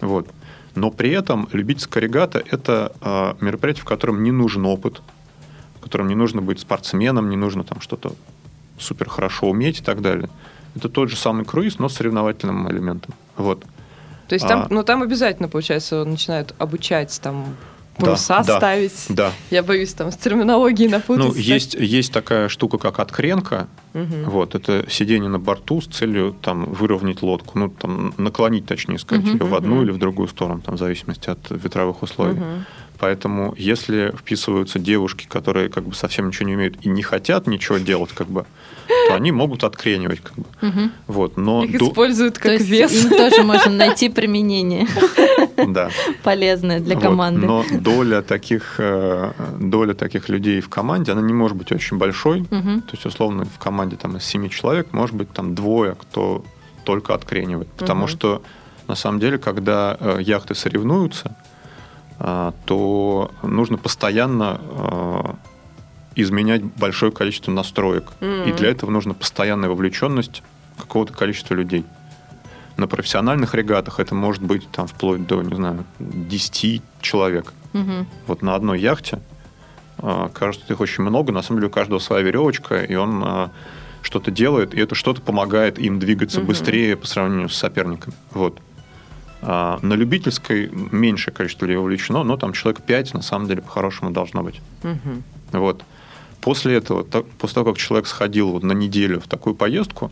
Вот. Но при этом любительская регата – это э, мероприятие, в котором не нужен опыт, в котором не нужно быть спортсменом, не нужно там что-то супер хорошо уметь и так далее. Это тот же самый круиз, но с соревновательным элементом. Вот. То есть там, А. ну там обязательно, получается, начинают обучать там паруса да, ставить. Да. Я боюсь там с терминологией напутаться. Ну, есть, есть такая штука, как откренка, Мгм. Вот, это сидение на борту с целью там выровнять лодку, ну, там, наклонить, точнее сказать, Мгм. ее в одну или в другую сторону, там, в зависимости от ветровых условий. Мгм. Поэтому, если вписываются девушки, которые как бы совсем ничего не умеют и не хотят ничего делать, как бы, то они могут откренивать, как бы. Мгм. Вот, но Их до- используют То как есть вес. им тоже можно найти применение (laughs) да. полезное для Вот, команды. Но доля таких, э, доля таких людей в команде, она не может быть очень большой. Мгм. То есть, условно, в команде там, из семи человек может быть там двое, кто только откренивает. Потому Мгм. что, на самом деле, когда э, яхты соревнуются, то нужно постоянно э, изменять большое количество настроек. И Мгм. для этого нужна постоянная вовлеченность какого-то количества людей. На профессиональных регатах это может быть там вплоть до, не знаю, 10 человек. Мгм. Вот на одной яхте а, кажется, их очень много. На самом деле у каждого своя веревочка, и он а, что-то делает, и это что-то помогает им двигаться Мгм. быстрее по сравнению с соперниками. Вот. А, на любительской меньшее количество людей вовлечено, но там человек 5 на самом деле по-хорошему должно быть. Мгм. Вот. После этого, та- после того, как человек сходил вот на неделю в такую поездку,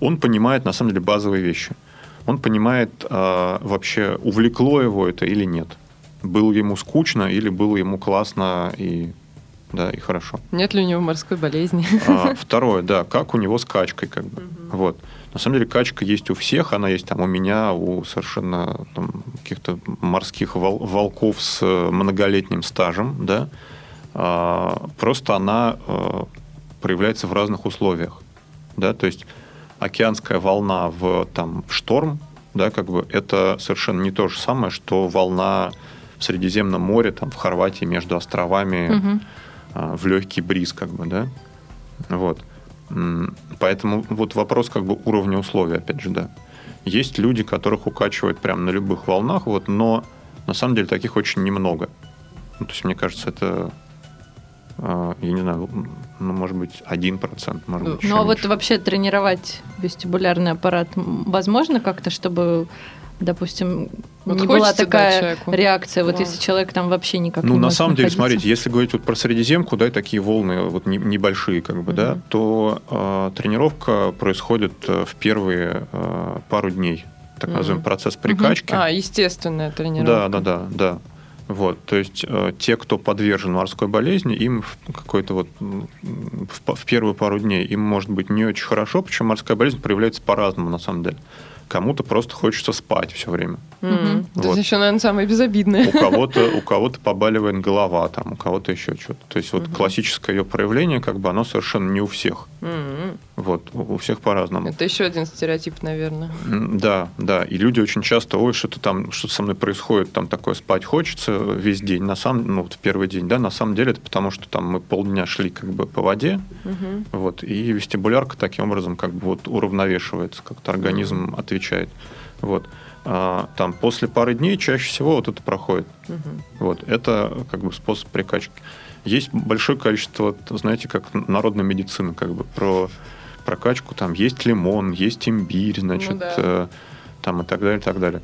он понимает на самом деле базовые вещи. Он понимает а, вообще, увлекло его это или нет. Было ему скучно или было ему классно и, да, и хорошо. Нет ли у него морской болезни? А, второе, да, как у него с качкой, как бы. Вот. На самом деле качка есть у всех, она есть там у меня, у совершенно каких-то морских вол- волков с э, многолетним стажем, да. А, просто она э, проявляется в разных условиях, да, то есть океанская волна в там в шторм, да, как бы это совершенно не то же самое, что волна в Средиземном море, там в Хорватии между островами Мгм. а, в легкий бриз, как бы, да. Вот. Поэтому вот вопрос как бы уровня условий, опять же, да. Есть люди, которых укачивает прям на любых волнах, вот, но на самом деле таких очень немного. Ну, то есть, мне кажется, это, а, я не знаю, ну, может быть, один процент, может Ну, быть, еще Ну а вот вообще тренировать вестибулярный аппарат возможно как-то, чтобы, допустим, Вот не была да, такая человеку. реакция, вот Вау. если человек там вообще никак Ну, не на может самом деле, находиться. смотрите, если говорить вот про Средиземку, да, и такие волны вот не- небольшие, как бы, да, Мгм. то э, тренировка происходит э, в первые э, пару дней, так Мгм. называемый процесс прикачки. А, естественная Да, тренировка. да, да, да. Вот, то есть э, те, кто подвержен морской болезни, им в какой-то вот в, в первые пару дней им может быть не очень хорошо, причем морская болезнь проявляется по-разному на самом деле. Кому-то просто хочется спать все время. Это Вот. еще, наверное, самое безобидное. У кого-то, у кого-то побаливает голова, там, у кого-то еще что-то. То есть вот Мгм. классическое ее проявление, как бы оно совершенно не у всех. М. Вот, у всех по-разному. Это еще один стереотип, наверное. Да, да. И люди очень часто, ой, что-то там, что со мной происходит, там такое спать хочется весь день. На самом, ну, вот в первый день, да, на самом деле это потому, что там мы полдня шли как бы по воде, Мгм. вот, и вестибулярка таким образом как бы вот уравновешивается, как-то организм отвечает. Вот. А, там после пары дней чаще всего вот это проходит. Мгм. Вот, это как бы способ прикачки. Есть большое количество, знаете, как народной медицины, как бы про прокачку. Там есть лимон, есть имбирь, значит, Ну да. э, там и так далее, и так далее.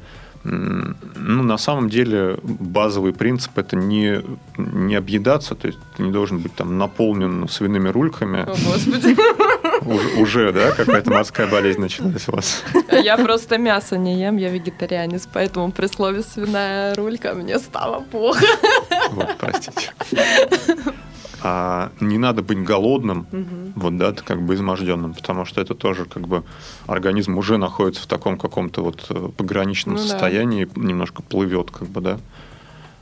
Ну, на самом деле, базовый принцип это не, не объедаться, то есть ты не должен быть там наполнен свиными рульками. О, Господи. Уже, уже, да, какая-то морская болезнь началась у вас. Я просто мясо не ем, я вегетарианец, поэтому при слове свиная рулька мне стало плохо. Вот, простите. А не надо быть голодным, Мгм. вот, да, как бы изможденным, потому что это тоже как бы организм уже находится в таком каком-то вот э, пограничном Ну да. состоянии, немножко плывет, как бы, да.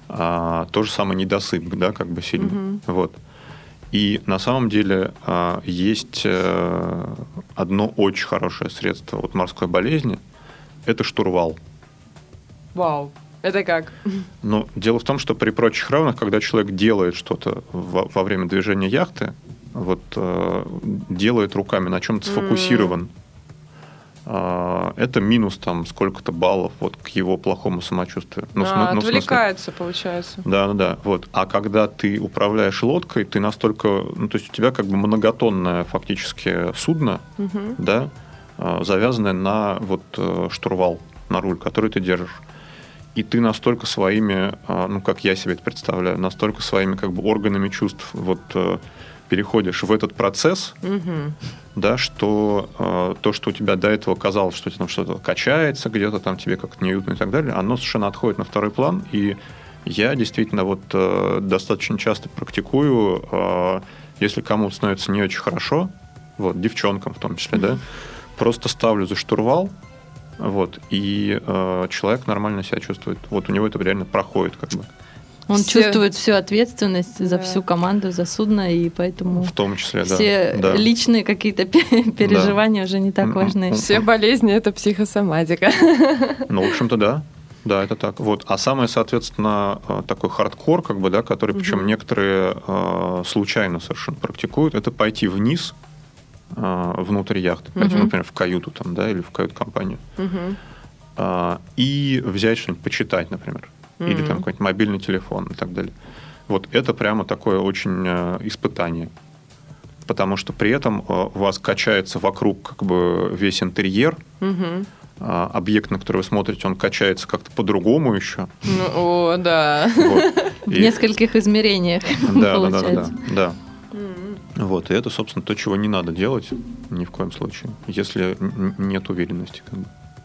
А, то же самое недосып, да, как бы сильно. Мгм. Вот. И на самом деле а, есть э, одно очень хорошее средство от морской болезни. Это штурвал. Вау. Это как? Но дело в том, что при прочих равных, когда человек делает что-то во, во время движения яхты, вот э, делает руками, на чем-то сфокусирован, а, это минус там сколько-то баллов вот к его плохому самочувствию. Ну, см- А, ну, в смысле- Отвлекается, получается. да, да, да. Вот. А когда ты управляешь лодкой, ты настолько, ну, то есть у тебя как бы многотонное фактически судно, Мгм. да, а, завязанное на вот э, штурвал, на руль, который ты держишь. И ты настолько своими, а, ну, как я себе это представляю, настолько своими как бы органами чувств вот э, переходишь в этот процесс, Мгм. да, что э, то, что у тебя до этого казалось, что у тебя там что-то качается, где-то там тебе как-то неуютно и так далее, оно совершенно отходит на второй план. И я действительно вот э, достаточно часто практикую, э, если кому-то становится не очень хорошо, вот, девчонкам в том числе, да, просто ставлю за штурвал, вот, и э, человек нормально себя чувствует. Вот у него это реально проходит, как бы, Он Все- чувствует всю ответственность за Да. всю команду, за судно, и поэтому в том числе, да. все да. личные какие-то пе- переживания уже не так М-м. важны. Все болезни это психосоматика. Ну, в общем-то, да. Да, это так. Вот. А самое, соответственно, э, такой хардкор, как бы, да, который, причем Мгм. некоторые э, случайно совершенно практикуют, это пойти вниз внутрь яхты, пойти, Мгм. например, в каюту там, да, или в кают-компанию, Мгм. э, и взять что-нибудь почитать, например, или там какой-нибудь мобильный телефон и так далее. Вот это прямо такое очень э, испытание. Потому что при этом э, у вас качается вокруг как бы весь интерьер, а, объект, на который вы смотрите, он качается как-то по-другому еще. Ну, о, да. Вот. (laughs) В И- нескольких измерениях Да, да, да, да, да. Вот, и это, собственно, то, чего не надо делать ни в коем случае, если нет уверенности. как бы.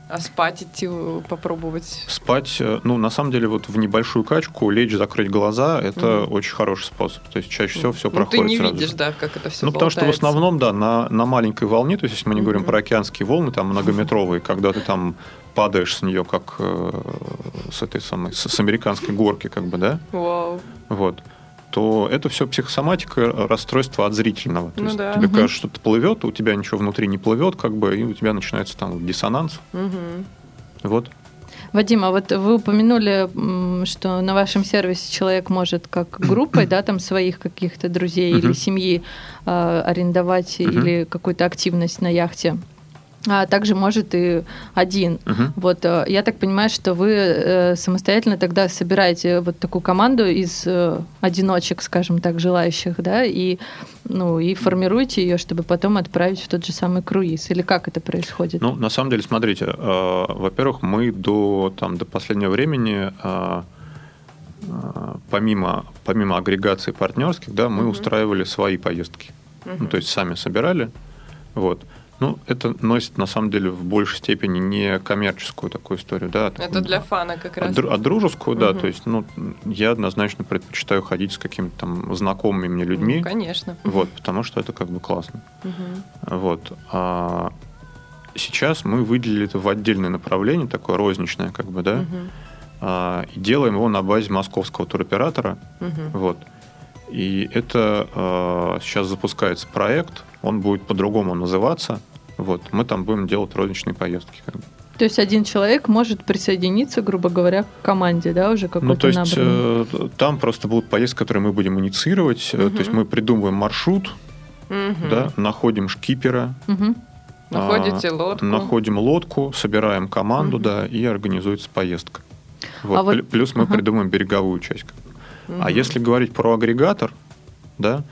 А спать идти э, попробовать. Спать, э, ну, на самом деле, вот в небольшую качку лечь, закрыть глаза, это Мгм. очень хороший способ. То есть чаще всего все Ну, проходит ты не сразу видишь, да, как это все Ну, потому что в основном, да, на, на маленькой волне, то есть если мы не говорим Мгм. про океанские волны, там многометровые, (laughs) когда ты там падаешь с нее, как э, с этой самой, с, с американской горки, как бы, да, Вау. вот, то это все психосоматика, расстройство от зрительного. То Ну есть да. тебе Мгм. кажется, что-то плывет, у тебя ничего внутри не плывет, как бы, и у тебя начинается там диссонанс. Мгм. Вот. Вадим, а вот вы упомянули, что на вашем сервисе человек может как (clears throat) группой, да, там своих каких-то друзей или Мгм. семьи э, арендовать Мгм. или какую-то активность на яхте. А также может и один. Мгм. Вот э, я так понимаю, что вы э, самостоятельно тогда собираете вот такую команду из э, одиночек, скажем так, желающих, да, и ну и формируете ее, чтобы потом отправить в тот же самый круиз. Или как это происходит? Ну, на самом деле, смотрите, э, во-первых, мы до, там, до последнего времени, э, помимо, помимо агрегации партнерских, да, мы Мгм. устраивали свои поездки. Ну, то есть сами собирали. Вот. Ну, это носит, на самом деле, в большей степени не коммерческую такую историю, да. а Это для фана как А, раз. дру- а дружескую, да, Мгм. то есть, ну, я однозначно предпочитаю ходить с какими-то там знакомыми мне людьми, Ну, конечно. вот, потому что это как бы классно. Мгм. Вот. А сейчас мы выделили это в отдельное направление, такое розничное, как бы, да, Мгм. а, и делаем его на базе московского туроператора. Мгм. Вот. И это а, сейчас запускается проект, он будет по-другому называться. Вот. Мы там будем делать розничные поездки. Как бы. То есть один человек может присоединиться, грубо говоря, к команде, да, уже какой-то Ну, то есть э, там просто будут поездки, которые мы будем инициировать. Мгм. То есть мы придумываем маршрут, Мгм. да, находим шкипера, Мгм. Находите а, лодку. Находим лодку, собираем команду, Мгм. да, и организуется поездка. Вот. А вот- Плю- Плюс мы ага. придумаем береговую часть. А Мгм. если говорить про агрегатор, да,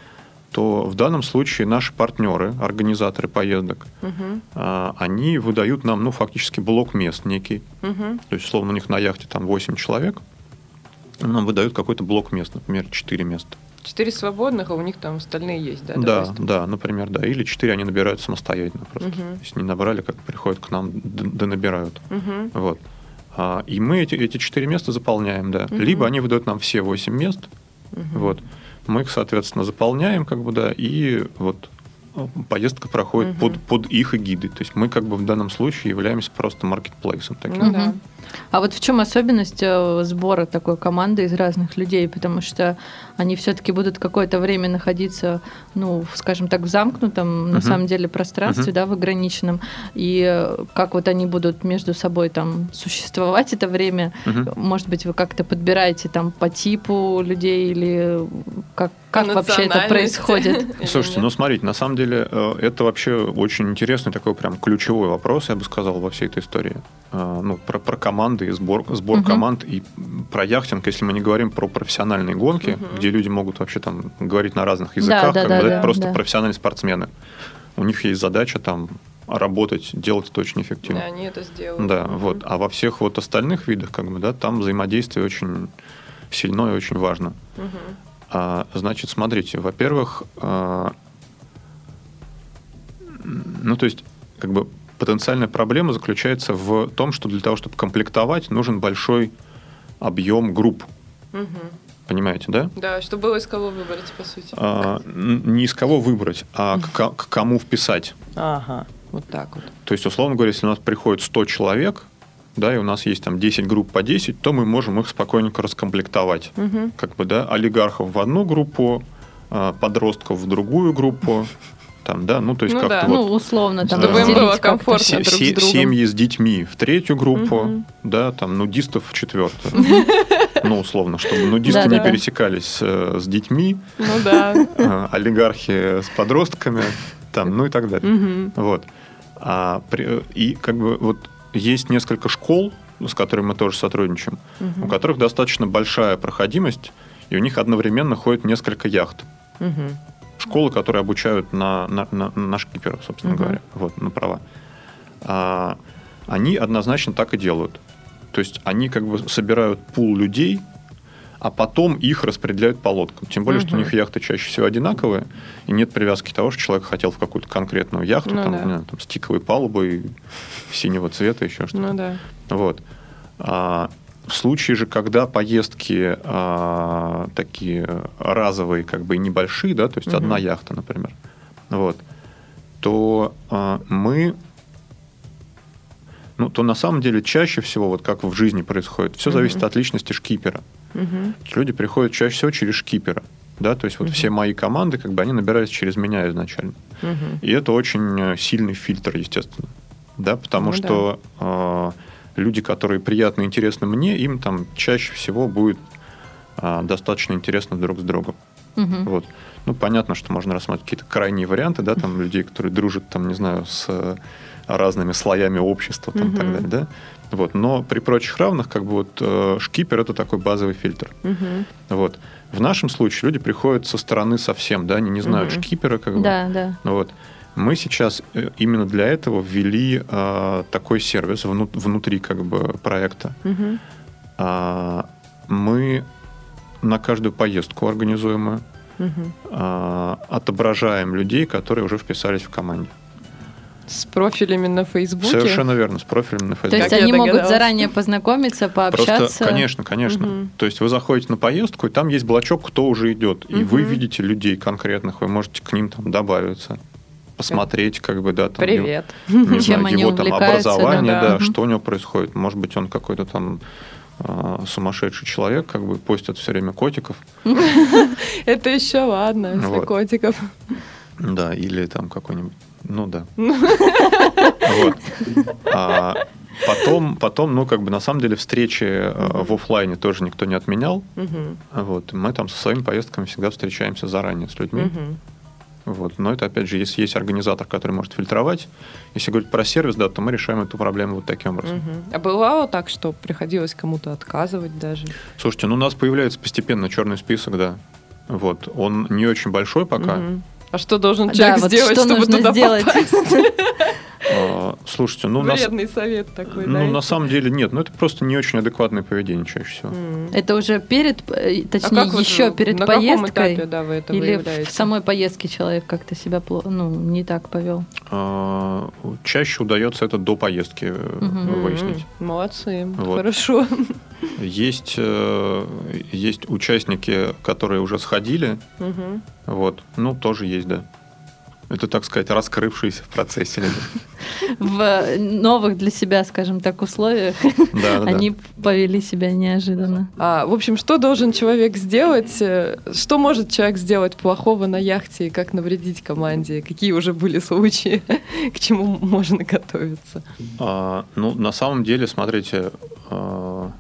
то в данном случае наши партнеры, организаторы поездок, Мгм. а, они выдают нам, ну, фактически блок мест некий. Мгм. То есть, условно, у них на яхте там 8 человек, нам выдают какой-то блок мест, например, 4 места. Четыре свободных, а у них там остальные есть, да? Да, допустим? да, например, да. Или 4 они набирают самостоятельно просто. Мгм. Если не набрали, как приходят к нам, да набирают. Мгм. Вот. А, И мы эти, эти четыре места заполняем, да. Мгм. Либо они выдают нам все восемь мест, Мгм. вот. Мы их, соответственно, заполняем, как бы, да, и вот поездка проходит Мгм. под, под их эгидой. То есть мы как бы в данном случае являемся просто маркетплейсом таким. Ну да. А вот в чем особенность э, сбора такой команды из разных людей? Потому что они все-таки будут какое-то время находиться, ну, скажем так, в замкнутом, на Мгм. самом деле, пространстве, Мгм. да, в ограниченном. И э, как вот они будут между собой там существовать это время? Мгм. Может быть, вы как-то подбираете там по типу людей или как, как вообще это происходит? (laughs) Слушайте, ну смотрите, на самом деле э, это вообще очень интересный такой прям ключевой вопрос, я бы сказал, во всей этой истории. Э, Ну, про, про команды и сбор, сбор Мгм. команд и про яхтинг, если мы не говорим про профессиональные гонки, Мгм. где люди могут вообще там говорить на разных языках, да, как да, бы, да, это просто да. профессиональные спортсмены. У них есть задача там работать, делать это очень эффективно. Да, они это сделают. Да, Мгм. вот. А во всех вот остальных видах, как бы, да, там взаимодействие очень сильно и очень важно. Мгм. А, значит, смотрите, во-первых, а, ну, то есть, как бы потенциальная проблема заключается в том, что для того, чтобы комплектовать, нужен большой объем групп. Мгм. Понимаете, да? Да, чтобы было из кого выбрать, по сути. А, не из кого выбрать, а к, к кому вписать. Ага, вот так вот. То есть, условно говоря, если у нас приходит 100 человек, да, и у нас есть там 10 групп по 10, то мы можем их спокойненько раскомплектовать. Мгм. как бы, да, олигархов в одну группу, а, подростков в другую группу, там, да, ну, то есть Ну как-то да. Ну, вот условно, там Чтобы им разделить было комфортно. друг с другом. семьи с детьми в третью группу, Мгм. да, там, нудистов в четвертую. Ну, условно, чтобы нудисты не пересекались э, с детьми, Ну да. э, олигархи с подростками, там, ну и так далее. Вот. А, и как бы вот есть несколько школ, с которыми мы тоже сотрудничаем, у Мгм. которых достаточно большая проходимость, и у них одновременно ходит несколько яхт. Мгм. Школы, которые обучают на, на, на, на шкиперов, собственно Мгм. говоря, вот, на права. А, они однозначно так и делают. То есть они как бы собирают пул людей, а потом их распределяют по лодкам. Тем более, что у них яхты чаще всего одинаковые, и нет привязки того, что человек хотел в какую-то конкретную яхту, Ну там, да. не знаю, там, с тиковой палубой, синего цвета, еще что-то. Ну да. Вот. А, в случае же, когда поездки а, такие разовые, как бы и небольшие, да, то есть Мгм. одна яхта, например, вот, то а, мы, ну, то на самом деле чаще всего, вот как в жизни происходит, все зависит от личности шкипера. Мгм. Люди приходят чаще всего через шкипера, да, то есть вот Мгм. все мои команды, как бы они набирались через меня изначально. Мгм. И это очень э, сильный фильтр, естественно. Да, потому Ну что э, люди, которые приятны и интересны мне, им там чаще всего будет э, достаточно интересно друг с другом. Мгм. Вот. Ну, понятно, что можно рассматривать какие-то крайние варианты, да, там людей, которые дружат, там, не знаю, с э, разными слоями общества там, и так далее, да? Вот. Но при прочих равных, как бы вот э, шкипер это такой базовый фильтр. Вот. В нашем случае люди приходят со стороны совсем, да, они не знают Мгм. шкипера, как бы. Да, да. Вот. Мы сейчас э, именно для этого ввели э, такой сервис вну- внутри как бы проекта. Мгм. А, мы на каждую поездку организуемую Мгм. а, отображаем людей, которые уже вписались в команде. С профилями на Фейсбуке. Совершенно верно, с профилем на То Facebook. есть Как они могут заранее познакомиться, пообщаться. Просто, конечно, конечно. Мгм. То есть вы заходите на поездку, и там есть блочок, кто уже идет. И вы Мгм. видите людей конкретных, вы можете к ним там добавиться, посмотреть, как бы, да, там, его- Привет. не Чем знаю, они его там образование, да, да, да. что у него происходит. Может быть, он какой-то там а, сумасшедший человек, как бы постит все время котиков, (laughs) Это еще ладно, если котиков. да, или там какой-нибудь, ну да. (laughs) Вот. А Потом, потом, ну, как бы, на самом деле, встречи э, в офлайне тоже никто не отменял. Вот. Мы там со своими поездками всегда встречаемся заранее с людьми. Вот. Но это, опять же, если есть организатор, который может фильтровать, если говорить про сервис, да, то мы решаем эту проблему вот таким образом. А бывало так, что приходилось кому-то отказывать даже? Слушайте, ну у нас появляется постепенно черный список, да. Вот. Он не очень большой пока. А что должен Да, человек вот сделать, что чтобы нужно туда сделать? попасть? (laughs) А, Слушайте, ну, на, Вредный совет такой, ну, да? на самом деле нет. Ну, это просто не очень адекватное поведение чаще всего. Это уже перед, э, А точнее, как вот еще вы- перед на каком поездкой? этапе, да, вы это Или выявляете? в самой поездке человек как-то себя ну, не так повел? А, Чаще удается это до поездки Мгм. выяснить. Молодцы, Вот. хорошо. (laughs) Есть, э, есть участники, которые уже сходили, Мгм. вот, ну, тоже есть, да. Это, так сказать, раскрывшиеся в процессе люди. В новых для себя, скажем так, условиях Да, да, да. они повели себя неожиданно. А, в общем, что должен человек сделать? э, Что может человек сделать плохого на яхте и как навредить команде? Какие уже были случаи? (laughs) К чему можно готовиться? А, ну, на самом деле, смотрите, а,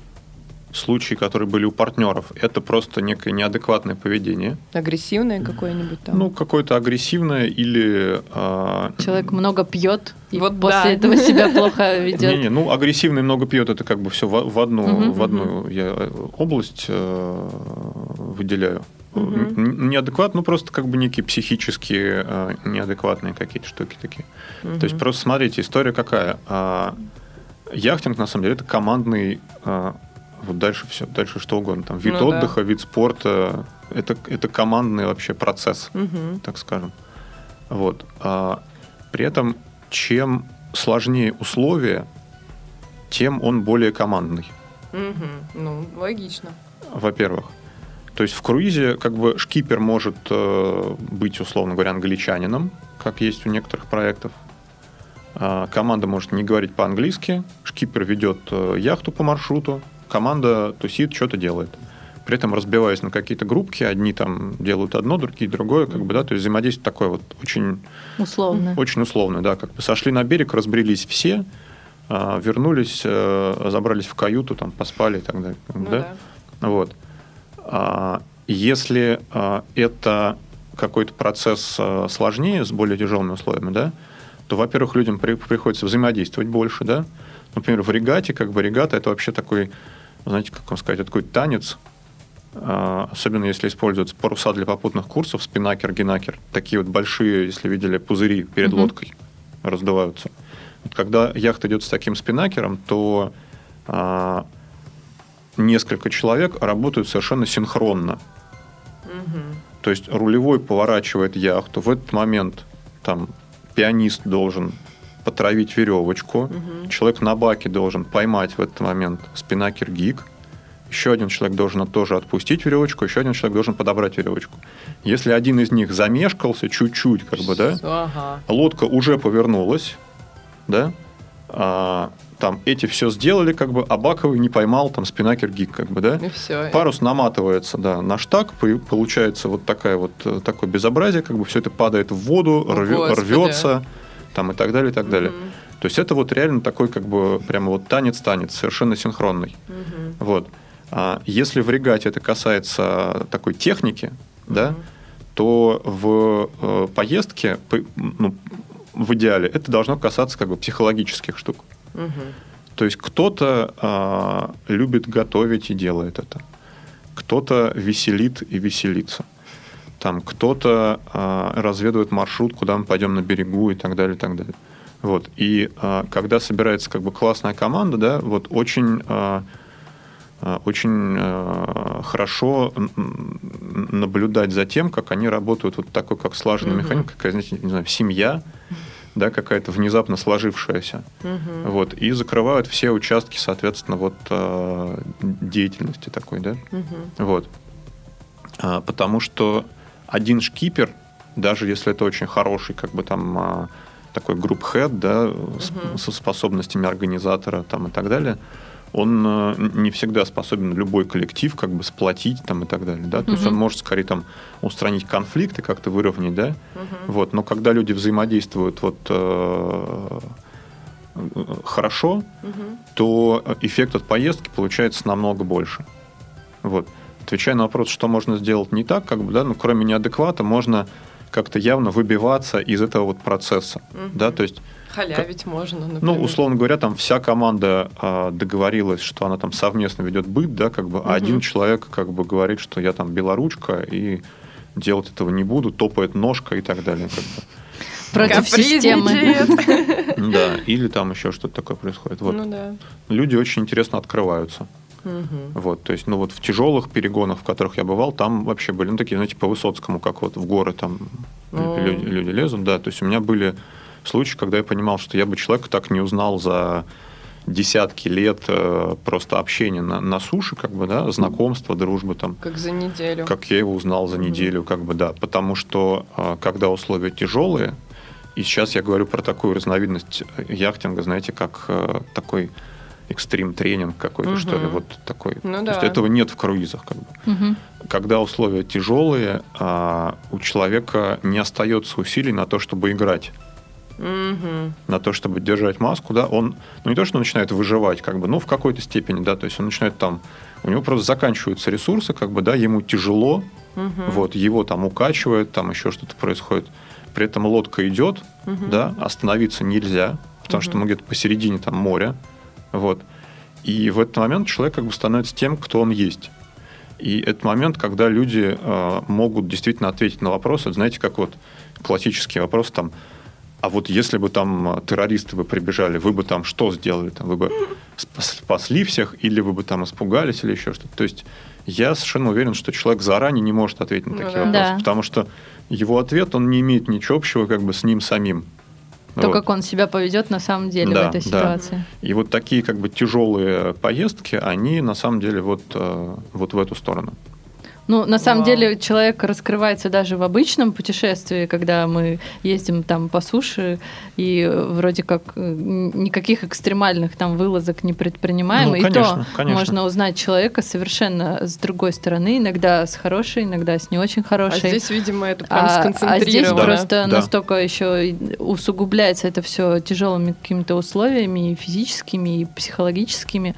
случаи, которые были у партнеров, это просто некое неадекватное поведение. Агрессивное какое-нибудь там? Ну, какое-то агрессивное или... а, Человек много пьет и Вот после да. этого себя плохо ведет. Не-не, ну, агрессивный много пьет, это как бы все в, в одну, в одну я э, область э, выделяю. Н- Неадекват, ну, просто как бы некие психические э, неадекватные какие-то штуки такие. Мгм. То есть просто смотрите, история какая. А, яхтинг, на самом деле, это командный... а, вот дальше все, дальше что угодно. Там, вид Ну да. отдыха, вид спорта. Это, это командный вообще процесс Мгм. так скажем. Вот. А при этом, чем сложнее условия, тем он более командный, Мгм. Ну, логично. во-первых. То есть в круизе как бы шкипер может э, быть, условно говоря, англичанином, как есть у некоторых проектов. А команда может не говорить по-английски, шкипер ведет э, яхту по маршруту, команда тусит, что-то делает. При этом разбиваясь на какие-то группки, одни там делают одно, другие другое, как бы, да, то есть взаимодействие такое вот очень Условно. Очень условно, да. Как бы сошли на берег, разбрелись все, а, вернулись, э, забрались в каюту, там поспали и так далее. Ну да? да. Вот. А, Если а, это какой-то процесс а, сложнее, с более тяжелыми условиями, да, то, во-первых, людям при- приходится взаимодействовать больше, да. Например, в регате, как бы регата это вообще такой, знаете, как вам сказать, это такой танец, а, особенно если используются паруса для попутных курсов, спинакер, генакер, такие вот большие, если видели, пузыри перед Мгм. лодкой раздуваются. Вот когда яхта идет с таким спинакером, то а, несколько человек работают совершенно синхронно. Мгм. То есть рулевой поворачивает яхту. В этот момент там пианист должен потравить веревочку. Мгм. Человек на баке должен поймать в этот момент спинакер гик. Еще один человек должен тоже отпустить веревочку, еще один человек должен подобрать веревочку. Если один из них замешкался чуть-чуть, как бы, да, Ага. лодка уже повернулась, да, а, там эти все сделали, как бы, а Баковый не поймал, там спинакер гик, как бы, да. И все. Парус наматывается, да, на штаг, по- получается вот такая вот э, такое безобразие, как бы все это падает в воду, О, рве- Господи. рвется, там и так далее, и так далее. То есть это вот реально такой как бы прямо вот танец-танец, совершенно синхронный. Вот. А если в регате это касается такой техники, да, то в э, поездке, по- ну, в идеале, это должно касаться как бы психологических штук. Мгм. То есть кто-то а, любит готовить и делает это. Кто-то веселит и веселится. Там кто-то а, разведывает маршрут, куда мы пойдем на берегу и так далее, и так далее. Вот. И а, когда собирается как бы классная команда, да, вот очень, а, очень а, хорошо наблюдать за тем, как они работают вот такой, как слаженная Мгм. механика, какая, знаете, не знаю, семья, да, какая-то внезапно сложившаяся. Мгм. Вот, и закрывают все участки, соответственно, вот э, деятельности такой, да. Мгм. Вот. Потому что один шкипер, даже если это очень хороший, как бы там а, такой групп head, да, Мгм. со способностями организатора там и так далее, он э, не всегда способен любой коллектив как бы сплотить там и так далее, да, то есть Мгм. он может скорее там устранить конфликты, как-то выровнять, да, Мгм. вот, но когда люди взаимодействуют вот э, хорошо, Мгм. то эффект от поездки получается намного больше. Вот. Отвечая на вопрос, что можно сделать не так, как бы, да, ну, кроме неадеквата, можно как-то явно выбиваться из этого вот процесса. Мгм. Да, то есть, Халявить можно, например. ну, условно говоря, там вся команда а, договорилась, что она там совместно ведет быт, да, как бы, а Мгм. один человек как бы говорит, что я там белоручка и делать этого не буду, топает ножка и так далее. Как бы. Против системы. Да, или там еще что-то такое происходит. Вот. Ну да. Люди очень интересно открываются. Мгм. Вот, то есть, ну вот в тяжелых перегонах, в которых я бывал, там вообще были, ну, такие, знаете, по Высоцкому, как вот в горы там люди, люди лезут, да, то есть у меня были случаи, когда я понимал, что я бы человека так не узнал за десятки лет э, просто общения на, на суше, как бы, да, знакомства, дружбы там, Как за неделю. как я его узнал за неделю, как бы, да, потому что э, когда условия тяжелые, и сейчас я говорю про такую разновидность э, яхтинга, знаете, как э, такой экстрим тренинг какой-то, что ли, вот такой. Ну То да. есть этого нет в круизах, как бы. Мгм. Когда условия тяжелые, а, у человека не остается усилий на то, чтобы играть, Мгм. на то, чтобы держать маску, да, он, ну не то, что он начинает выживать, как бы, ну в какой-то степени, да, то есть он начинает там, у него просто заканчиваются ресурсы, как бы, да, ему тяжело, Мгм. вот, его там укачивает, там еще что-то происходит, при этом лодка идет, Мгм. да, остановиться нельзя, потому что Мгм. мы где-то посередине там моря, вот, и в этот момент человек как бы становится тем, кто он есть. И это момент, когда люди э, могут действительно ответить на вопросы, знаете, как вот классический вопрос там, а вот если бы там э, террористы бы прибежали, вы бы там что сделали? Там, вы бы спас- спасли всех, или вы бы там испугались, или еще что-то. То есть я совершенно уверен, что человек заранее не может ответить на Ну такие да. вопросы, Да. потому что его ответ, он не имеет ничего общего как бы с ним самим. То, Вот. как он себя поведет на самом деле Да, в этой да. ситуации. И вот такие как бы тяжелые поездки, они на самом деле вот, э, вот в эту сторону. Ну, на самом Вау. деле, человек раскрывается даже в обычном путешествии, когда мы ездим там по суше и вроде как э, никаких экстремальных там вылазок не предпринимаем. Ну, и конечно, то конечно. можно узнать человека совершенно с другой стороны, иногда с хорошей, иногда с не очень А хорошей. здесь, видимо, это прям А- а здесь Да. просто Да. настолько еще и усугубляется это все тяжелыми какими-то условиями, и физическими, и психологическими.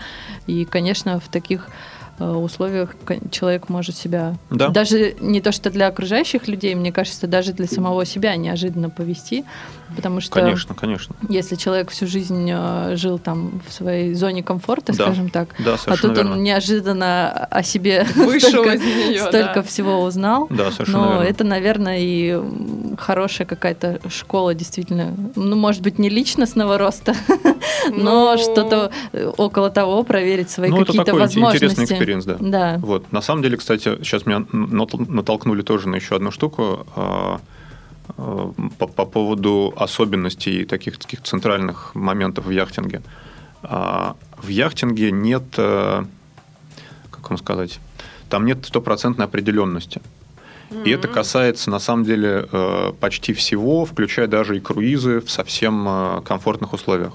И, конечно, в таких условиях кон- человек может себя Да. даже не то что для окружающих людей, мне кажется, даже для самого себя неожиданно повести, потому что Конечно, конечно. если человек всю жизнь э, жил там в своей зоне комфорта, Да. скажем так, Да, а тут верно. он неожиданно о себе (laughs) Вышел столько, из нее, столько да. всего узнал. Да, совершенно Но верно. это, наверное, и хорошая какая-то школа, действительно. Ну, может быть, не личностного роста, (laughs) но Ну, что-то э, около того, проверить свои Ну, это какие-то такой возможности. интересный experience, да. Да. Вот. На самом деле, кстати, сейчас меня натол- натолкнули тоже на еще одну штуку а, по, по поводу особенностей таких, таких центральных моментов в яхтинге. А, В яхтинге нет, э, как вам сказать, там нет стопроцентной определенности. И это касается, на самом деле, э, почти всего, включая даже и круизы в совсем э, комфортных условиях.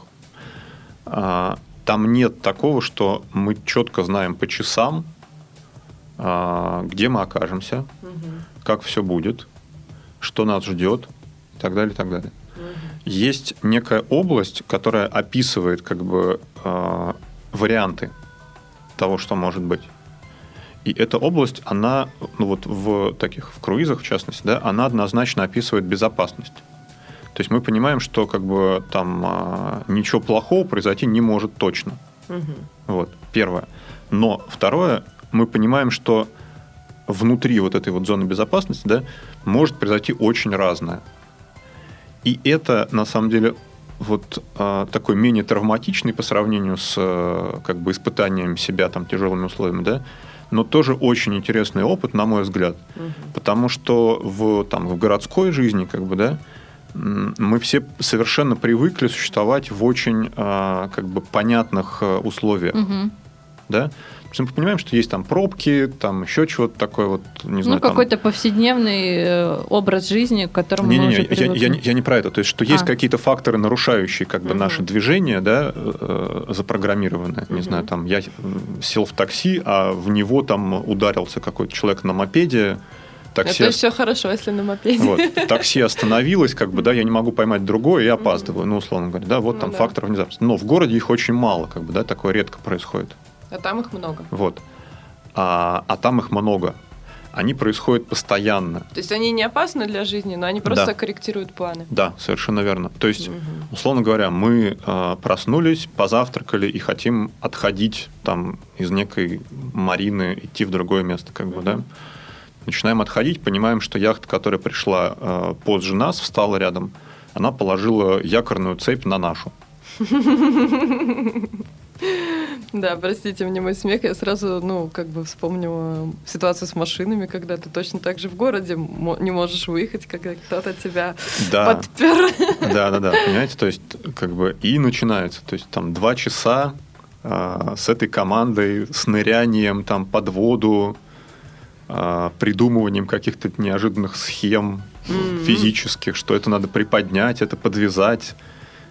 А, Там нет такого, что мы четко знаем по часам, а, где мы окажемся, как все будет, что нас ждет и так далее, и так далее. Мгм. Есть некая область, которая описывает как бы а, варианты того, что может быть. И эта область, она, ну вот в таких, в круизах в частности, да, она однозначно описывает безопасность. То есть мы понимаем, что как бы там а, ничего плохого произойти не может точно. Мгм. Вот, первое. Но второе, мы понимаем, что внутри вот этой вот зоны безопасности, да, может произойти очень разное. И это, на самом деле, вот а, такой менее травматичный по сравнению с а, как бы испытанием себя там тяжелыми условиями, да, но тоже очень интересный опыт, на мой взгляд, потому что в там в городской жизни, как бы, да, мы все совершенно привыкли существовать в очень а, как бы понятных условиях Мгм. да? Мы понимаем, что есть там пробки, там еще чего-то такое, вот, не знаю, Ну, там- какой-то повседневный э, образ жизни, к которому мы Не-не-не, уже я, я, я не про это. То есть, что есть А. какие-то факторы, нарушающие как бы Мгм. наше движение, да, э, запрограммированное. Не Мгм. знаю, там я сел в такси, а в него там ударился какой-то человек на мопеде. Такси, Это все хорошо, если на мопеде. вот, такси остановилось, как бы, да, я не могу поймать другое, я опаздываю, ну, условно говоря, да, вот Ну там да. фактор внезапности. Но в городе их очень мало, как бы, да, такое редко происходит. А там их много. Вот. А, а там их много. Они происходят постоянно. То есть они не опасны для жизни, но они просто Да. корректируют планы. Да, совершенно верно. То есть, Мгм. условно говоря, мы э, проснулись, позавтракали и хотим отходить там из некой марины, идти в другое место, как бы, да. Начинаем отходить, понимаем, что яхта, которая пришла э, позже нас, встала рядом, она положила якорную цепь на нашу. Да, простите мне мой смех, я сразу, ну, как бы вспомнила ситуацию с машинами, когда ты точно так же в городе не можешь выехать, когда кто-то тебя Да. подпер. Да, да, да, понимаете, то есть как бы и начинается, то есть там два часа а, с этой командой, с нырянием там под воду, а, придумыванием каких-то неожиданных схем Мгм. физических, что это надо приподнять, это подвязать,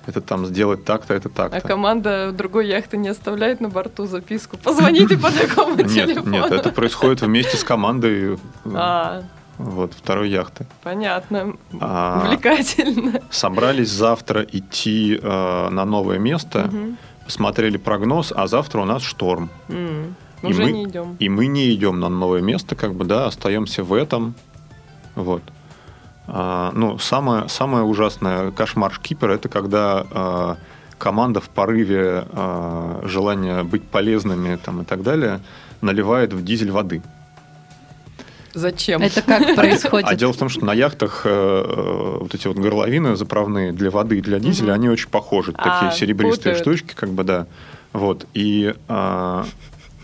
это там сделать так-то, это так-то. А команда другой яхты не оставляет на борту записку. Позвоните по такому Нет, телефону. нет, это происходит вместе с командой э, А, вот, второй яхты. понятно. А, Увлекательно. Собрались завтра идти э, на новое место, посмотрели прогноз, а завтра у нас шторм. М. И Уже мы- не идем. И мы не идем на новое место, как бы, да, остаемся в этом. Вот. А, ну, самое, самое ужасное кошмар шкипера это когда а, команда в порыве а, желания быть полезными там, и так далее наливает в дизель воды. Зачем? Это как (laughs) происходит? А дело в том, что на яхтах э, э, вот эти вот горловины заправные для воды и для дизеля, Мгм. они очень похожи. А, Такие серебристые путают. штучки, как бы, да. Вот. И а,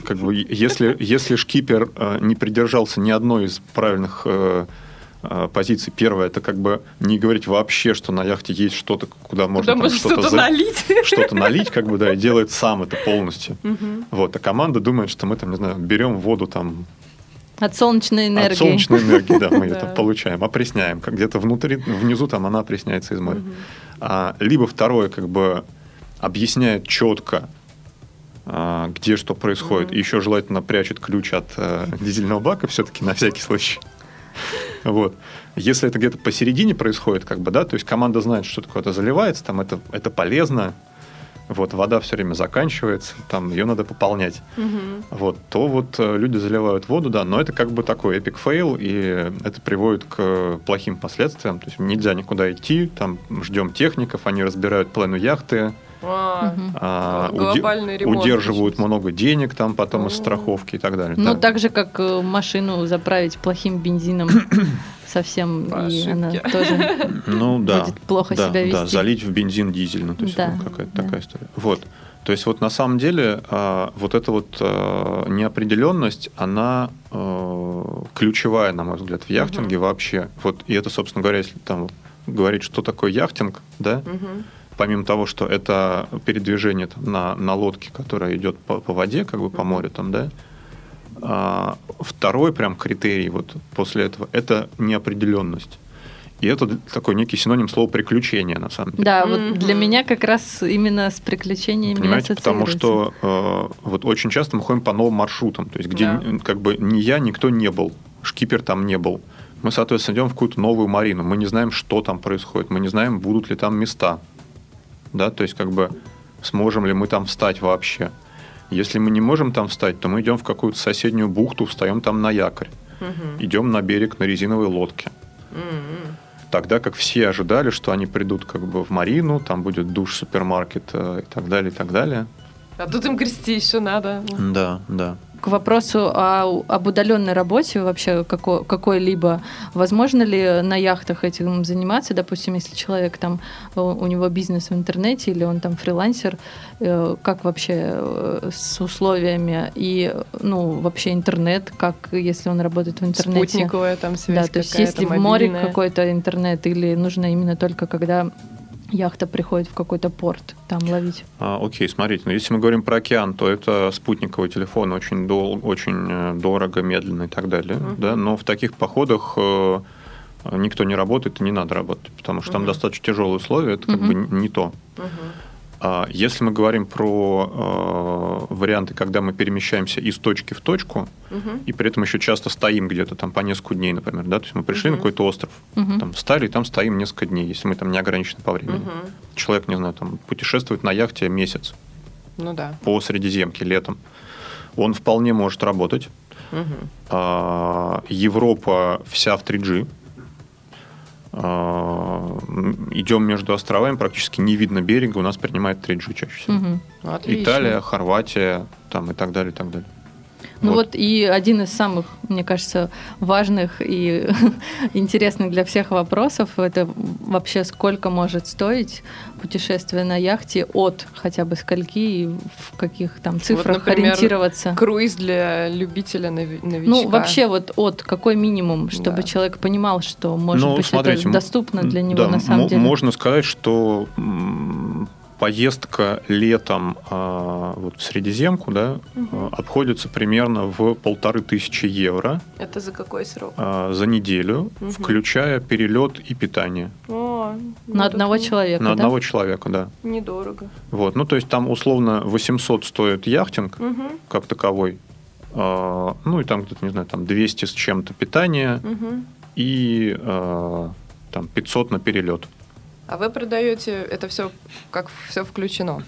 как бы, если, если шкипер э, не придержался ни одной из правильных э, э, позиций, первое, это как бы не говорить вообще, что на яхте есть что-то, куда можно там что-то что-то за- налить. что-то налить, как бы, да, и делает сам это полностью. Мгм. Вот, а команда думает, что мы там, не знаю, берем воду там От солнечной энергии. от солнечной энергии, да, мы (laughs) Да. это получаем, опресняем. Как где-то внутри, внизу там она опресняется из моря. А, либо второе, как бы объясняет четко, а, где что происходит. И еще желательно прячет ключ от э, дизельного бака все-таки на всякий случай. Вот. Если это где-то посередине происходит, как бы, да, то есть команда знает, что такое это заливается, там это, это полезно, вот, вода все время заканчивается, там ее надо пополнять Мгм. вот, то вот э, люди заливают воду, да, но это как бы такой epic fail, и это приводит к плохим последствиям. То есть нельзя никуда идти, там ждем техников, они разбирают половину яхты, А, а, Глобальный ремонт удерживают много денег там потом из страховки и так далее. Ну, Да. так же, как э, машину заправить плохим бензином (coughs) совсем, По и она тоже (laughs) ну, да. будет плохо да, себя да, вести. залить в бензин дизель, ну, то есть Да, ну, какая-то да. такая история. Вот. То есть вот на самом деле а, вот эта вот а, неопределенность, она а, ключевая, на мой взгляд, в яхтинге вообще. Вот, и это, собственно говоря, если там говорить, что такое яхтинг, да, Мгм. Помимо того, что это передвижение там, на, на лодке, которая идет по, по воде, как бы по морю там, да, а, второй прям критерий вот после этого – это неопределенность. И это такой некий синоним слова приключение, на самом деле. Да, вот Мгм. для меня как раз именно с приключениями Понимаете, потому что э, вот очень часто мы ходим по новым маршрутам, то есть где Да. как бы ни я, никто не был, шкипер там не был. Мы, соответственно, идем в какую-то новую марину, мы не знаем, что там происходит, мы не знаем, будут ли там места, да, то есть как бы сможем ли мы там встать вообще. Если мы не можем там встать, то мы идем в какую-то соседнюю бухту, встаем там на якорь, Мгм. идем на берег на резиновой лодке. Мгм. Тогда как все ожидали, что они придут как бы в Марину, там будет душ, супермаркет э, и так далее, и так далее. А тут им грести еще надо. Да, да. К вопросу о, об удаленной работе вообще какой, какой-либо, возможно ли на яхтах этим заниматься, допустим, если человек там, у, у него бизнес в интернете или он там фрилансер, э, как вообще э, с условиями? И, ну, вообще интернет, как если он работает в интернете? Спутниковая там связь Да, то есть если в море какой-то интернет или нужно именно только когда яхта приходит в какой-то порт, там ловить. А, окей, смотрите, ну, если мы говорим про океан, то это спутниковый телефон очень, дол- очень э, дорого, медленно и так далее. Мгм. Да? Но в таких походах э, никто не работает и не надо работать, потому что там Мгм. достаточно тяжелые условия, это как Мгм. бы не то. Мгм. А Если мы говорим про э, варианты, когда мы перемещаемся из точки в точку, Мгм. и при этом еще часто стоим где-то там по несколько дней, например, да, то есть мы пришли на Мгм. какой-то остров, Мгм. там встали, и там стоим несколько дней, если мы там не ограничены по времени. Мгм. Человек, не знаю, там путешествует на яхте месяц Ну да. по Средиземке летом. Он вполне может работать. А, Европа вся в 3G. М, Идем между островами, практически не видно берега, у нас принимает 3G чаще всего. Отлично. Италия, Хорватия, там и так далее, и так далее. Ну Вот. вот. и один из самых, мне кажется, важных и (laughs) интересных для всех вопросов это вообще сколько может стоить путешествие на яхте от хотя бы скольки и в каких там цифрах например, ориентироваться. Круиз для любителя нови- новичка. Ну, вообще вот от какой минимум, чтобы Да. человек понимал, что может Ну, быть смотрите, это доступно для него Да, на самом мо- деле. Можно сказать, что поездка летом а, вот в Средиземку да, а, обходится примерно в полторы тысячи евро Это за какой срок? а, за неделю, Мгм. включая перелет и питание. О, ну, На одного не- человека, на да? одного человека, да. Недорого. Вот. Ну, то есть там условно 800 стоит яхтинг Мгм. как таковой. А, ну, и там где-то, не знаю, там 200 с чем-то питание Мгм. и а, там 500 на перелет. А вы продаете это все как все включено,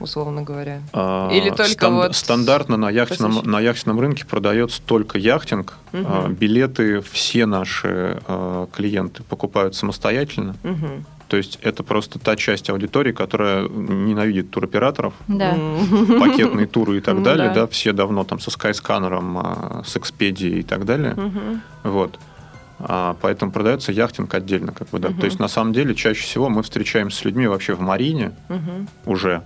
условно говоря. А, Или только вот стандартно на яхтенном, посещение? на яхтенном рынке продается только яхтинг. Мгм. А, билеты все наши а, клиенты покупают самостоятельно. Мгм. То есть это просто та часть аудитории, которая ненавидит туроператоров, Да. Пакетные туры и так Ну далее. да. Да, все давно там со скайсканером, а, с Expedia и так далее. Мгм. Вот. А, поэтому продается яхтинг отдельно, как бы, да. Мгм. То есть на самом деле чаще всего мы встречаемся с людьми вообще в Марине Мгм. уже.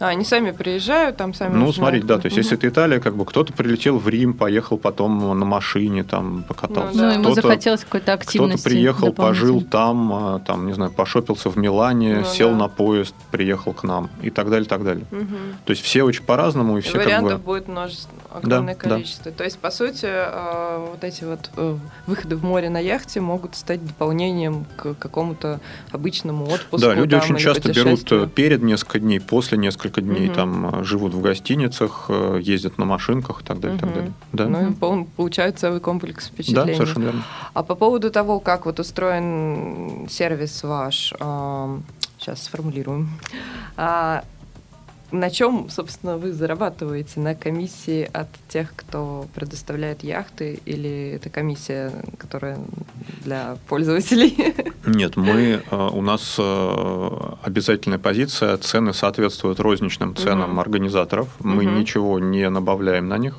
А, они сами приезжают, там сами Ну, смотрите, да, то есть, Мгм. если это Италия, как бы кто-то прилетел в Рим, поехал потом на машине, там покатался. Ну, Ну, да. ему Кто-то- захотелось какой-то Кто-то активности. приехал, пожил там, а, там, не знаю, пошопился в Милане, Ну, сел да. на поезд, приехал к нам и так далее, так далее. Мгм. То есть все очень по-разному и И все как Вариантов бы... будет множество, огромное Да, да. количество. То есть, по сути, э, вот эти вот э, выходы в море на яхте могут стать дополнением к какому-то обычному отпуску. Да, люди там, очень часто берут э, перед несколько дней, после несколько дней, Мгм. там живут в гостиницах, ездят на машинках и так далее, и так далее. Да, Ну, и получают целый комплекс да впечатлений. совершенно верно. А по поводу того, как вот устроен сервис ваш, сейчас сформулируем. На чем, собственно, вы зарабатываете? На комиссии от тех, кто предоставляет яхты, или это комиссия, которая для пользователей? Нет, мы, э, у нас э, обязательная позиция, цены соответствуют розничным ценам Мгм. организаторов. Мы Мгм. ничего не набавляем на них.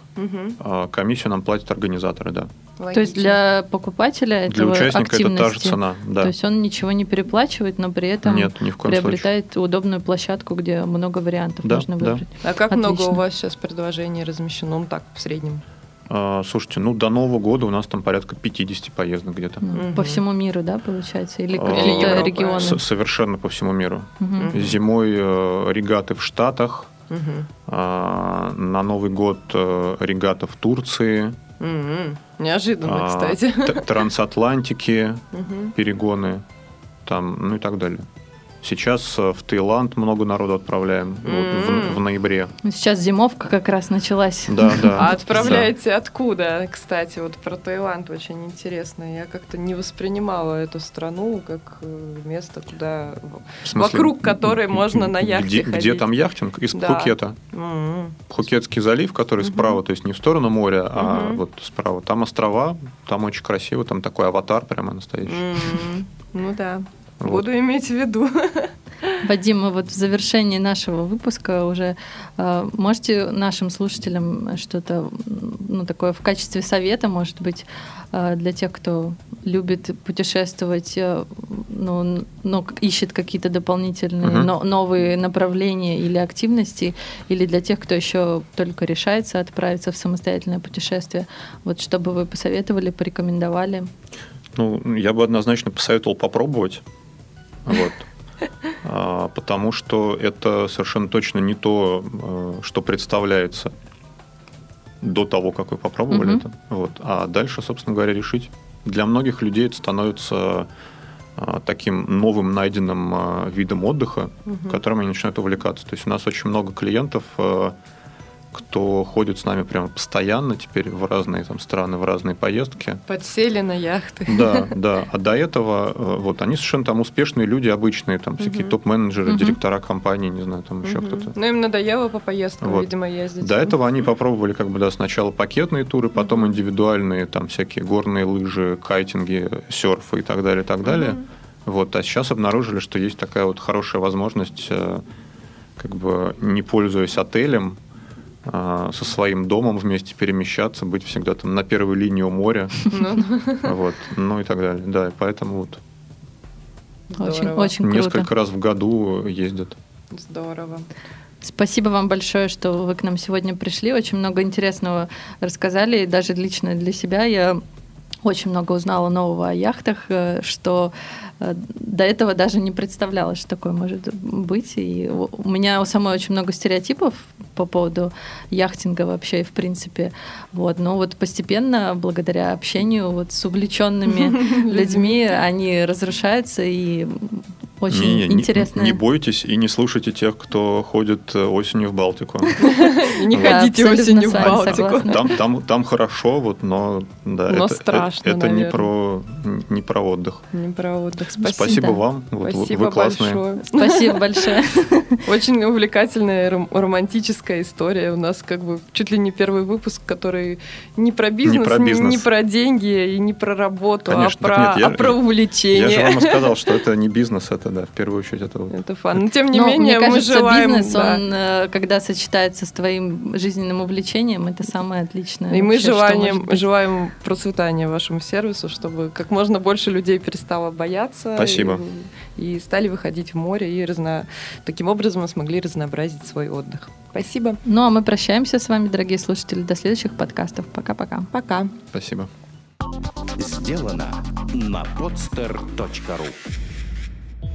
А Комиссию нам платят организаторы, да. То есть для покупателя Для этого участника это та же активности, цена, да. То есть он ничего не переплачивает, но при этом Нет, ни в коем случае. приобретает удобную площадку, где много вариантов Да, можно да. выбрать. А как много Отлично. у вас сейчас предложений размещено? Ну так, в среднем. А, Слушайте, ну до Нового года у нас там порядка 50 поездок где-то. Ну, Мгм. По всему миру, да, получается? Или А, какие-то регионы? С- Совершенно по всему миру. Мгм. Зимой э, регаты в Штатах, Мгм. а, на Новый год э, регата в Турции, Мгм. Неожиданно, а, кстати. трансатлантики, перегоны, там, ну и так далее. Сейчас э, в Таиланд много народу отправляем вот, в, в ноябре. Ну, Сейчас зимовка как раз началась. Да, да. (laughs) А отправляете откуда, кстати, вот про Таиланд очень интересно. Я как-то не воспринимала эту страну как э, место, куда смысле, вокруг которой можно на яхте где, ходить. где там яхтинг? Из Да. Пхукета. М, Пхукетский залив, который Мгм. справа, то есть не в сторону моря, а Мгм. вот справа. Там острова, там очень красиво, там такой аватар прямо настоящий. м, Ну да. Вот. Буду иметь в виду. (laughs) Вадим, мы вот в завершении нашего выпуска уже э, можете нашим слушателям что-то ну, такое в качестве совета, может быть, э, для тех, кто любит путешествовать, э, ну, но ищет какие-то дополнительные Мгм. но- новые направления или активности, или для тех, кто еще только решается отправиться в самостоятельное путешествие. Вот что бы вы посоветовали, порекомендовали? Ну, я бы однозначно посоветовал попробовать. Вот. А, Потому что это совершенно точно не то, э, что представляется до того, как вы попробовали Мгм. это. Вот. А дальше, собственно говоря, решить. Для многих людей это становится а, таким новым найденным а, видом отдыха, Мгм. которым они начинают увлекаться. То есть у нас очень много клиентов, кто ходит с нами прямо постоянно теперь в разные там страны, в разные поездки. Подсели на яхты. Да, (laughs) да. А до этого э, вот они совершенно там успешные люди, обычные, там всякие Мгм. топ-менеджеры, Мгм. директора компаний, не знаю, там еще Мгм. кто-то. Ну, им надоело по поездкам, Вот. видимо, ездить. До этого они попробовали как бы да, сначала пакетные туры, потом индивидуальные, там всякие горные лыжи, кайтинги, серфы и так далее, и так далее. Мгм. Вот, а сейчас обнаружили, что есть такая вот хорошая возможность, э, как бы не пользуясь отелем, со своим домом вместе перемещаться, быть всегда там на первой линии у моря, Ну, вот, ну и так далее. Да, и поэтому вот Очень, очень круто. несколько раз в году ездят. Здорово. Спасибо вам большое, что вы к нам сегодня пришли. Очень много интересного рассказали. И даже лично для себя я очень много узнала нового о яхтах, э, что э, до этого даже не представляла, что такое может быть. И у у меня у самой очень много стереотипов по поводу яхтинга вообще, и в принципе. Вот. Но вот постепенно, благодаря общению вот с увлеченными (laughs) людьми, они разрушаются и очень Не- не- интересно. Не, бойтесь и не слушайте тех, кто ходит э, осенью в Балтику. (laughs) Не ходите осенью в Балтику. Там, хорошо, вот, но да, Но это, страшно, это, это не про не про отдых. Не про отдых. Спасибо. Вам. Спасибо большое. Спасибо большое. (laughs) Очень увлекательная ром- романтическая история. У нас как бы чуть ли не первый выпуск, который не про бизнес, не- не про деньги и не про работу, а, про, я- а Я же увлечение. вам сказал, что это не бизнес, это да, в первую очередь это вот. Это фан. Но тем не Но, менее, мне мы кажется, желаем... бизнес, да. он, э, когда сочетается с твоим жизненным увлечением, это самое отличное. И мы вообще, что желаем, желаем процветания вашему сервису, чтобы как можно больше людей перестало бояться. Спасибо. И, и стали выходить в море, и разно... таким образом смогли разнообразить свой отдых. Спасибо. Ну, а мы прощаемся с вами, дорогие слушатели, до следующих подкастов. Пока-пока. Пока. Спасибо. Сделано на podster.ru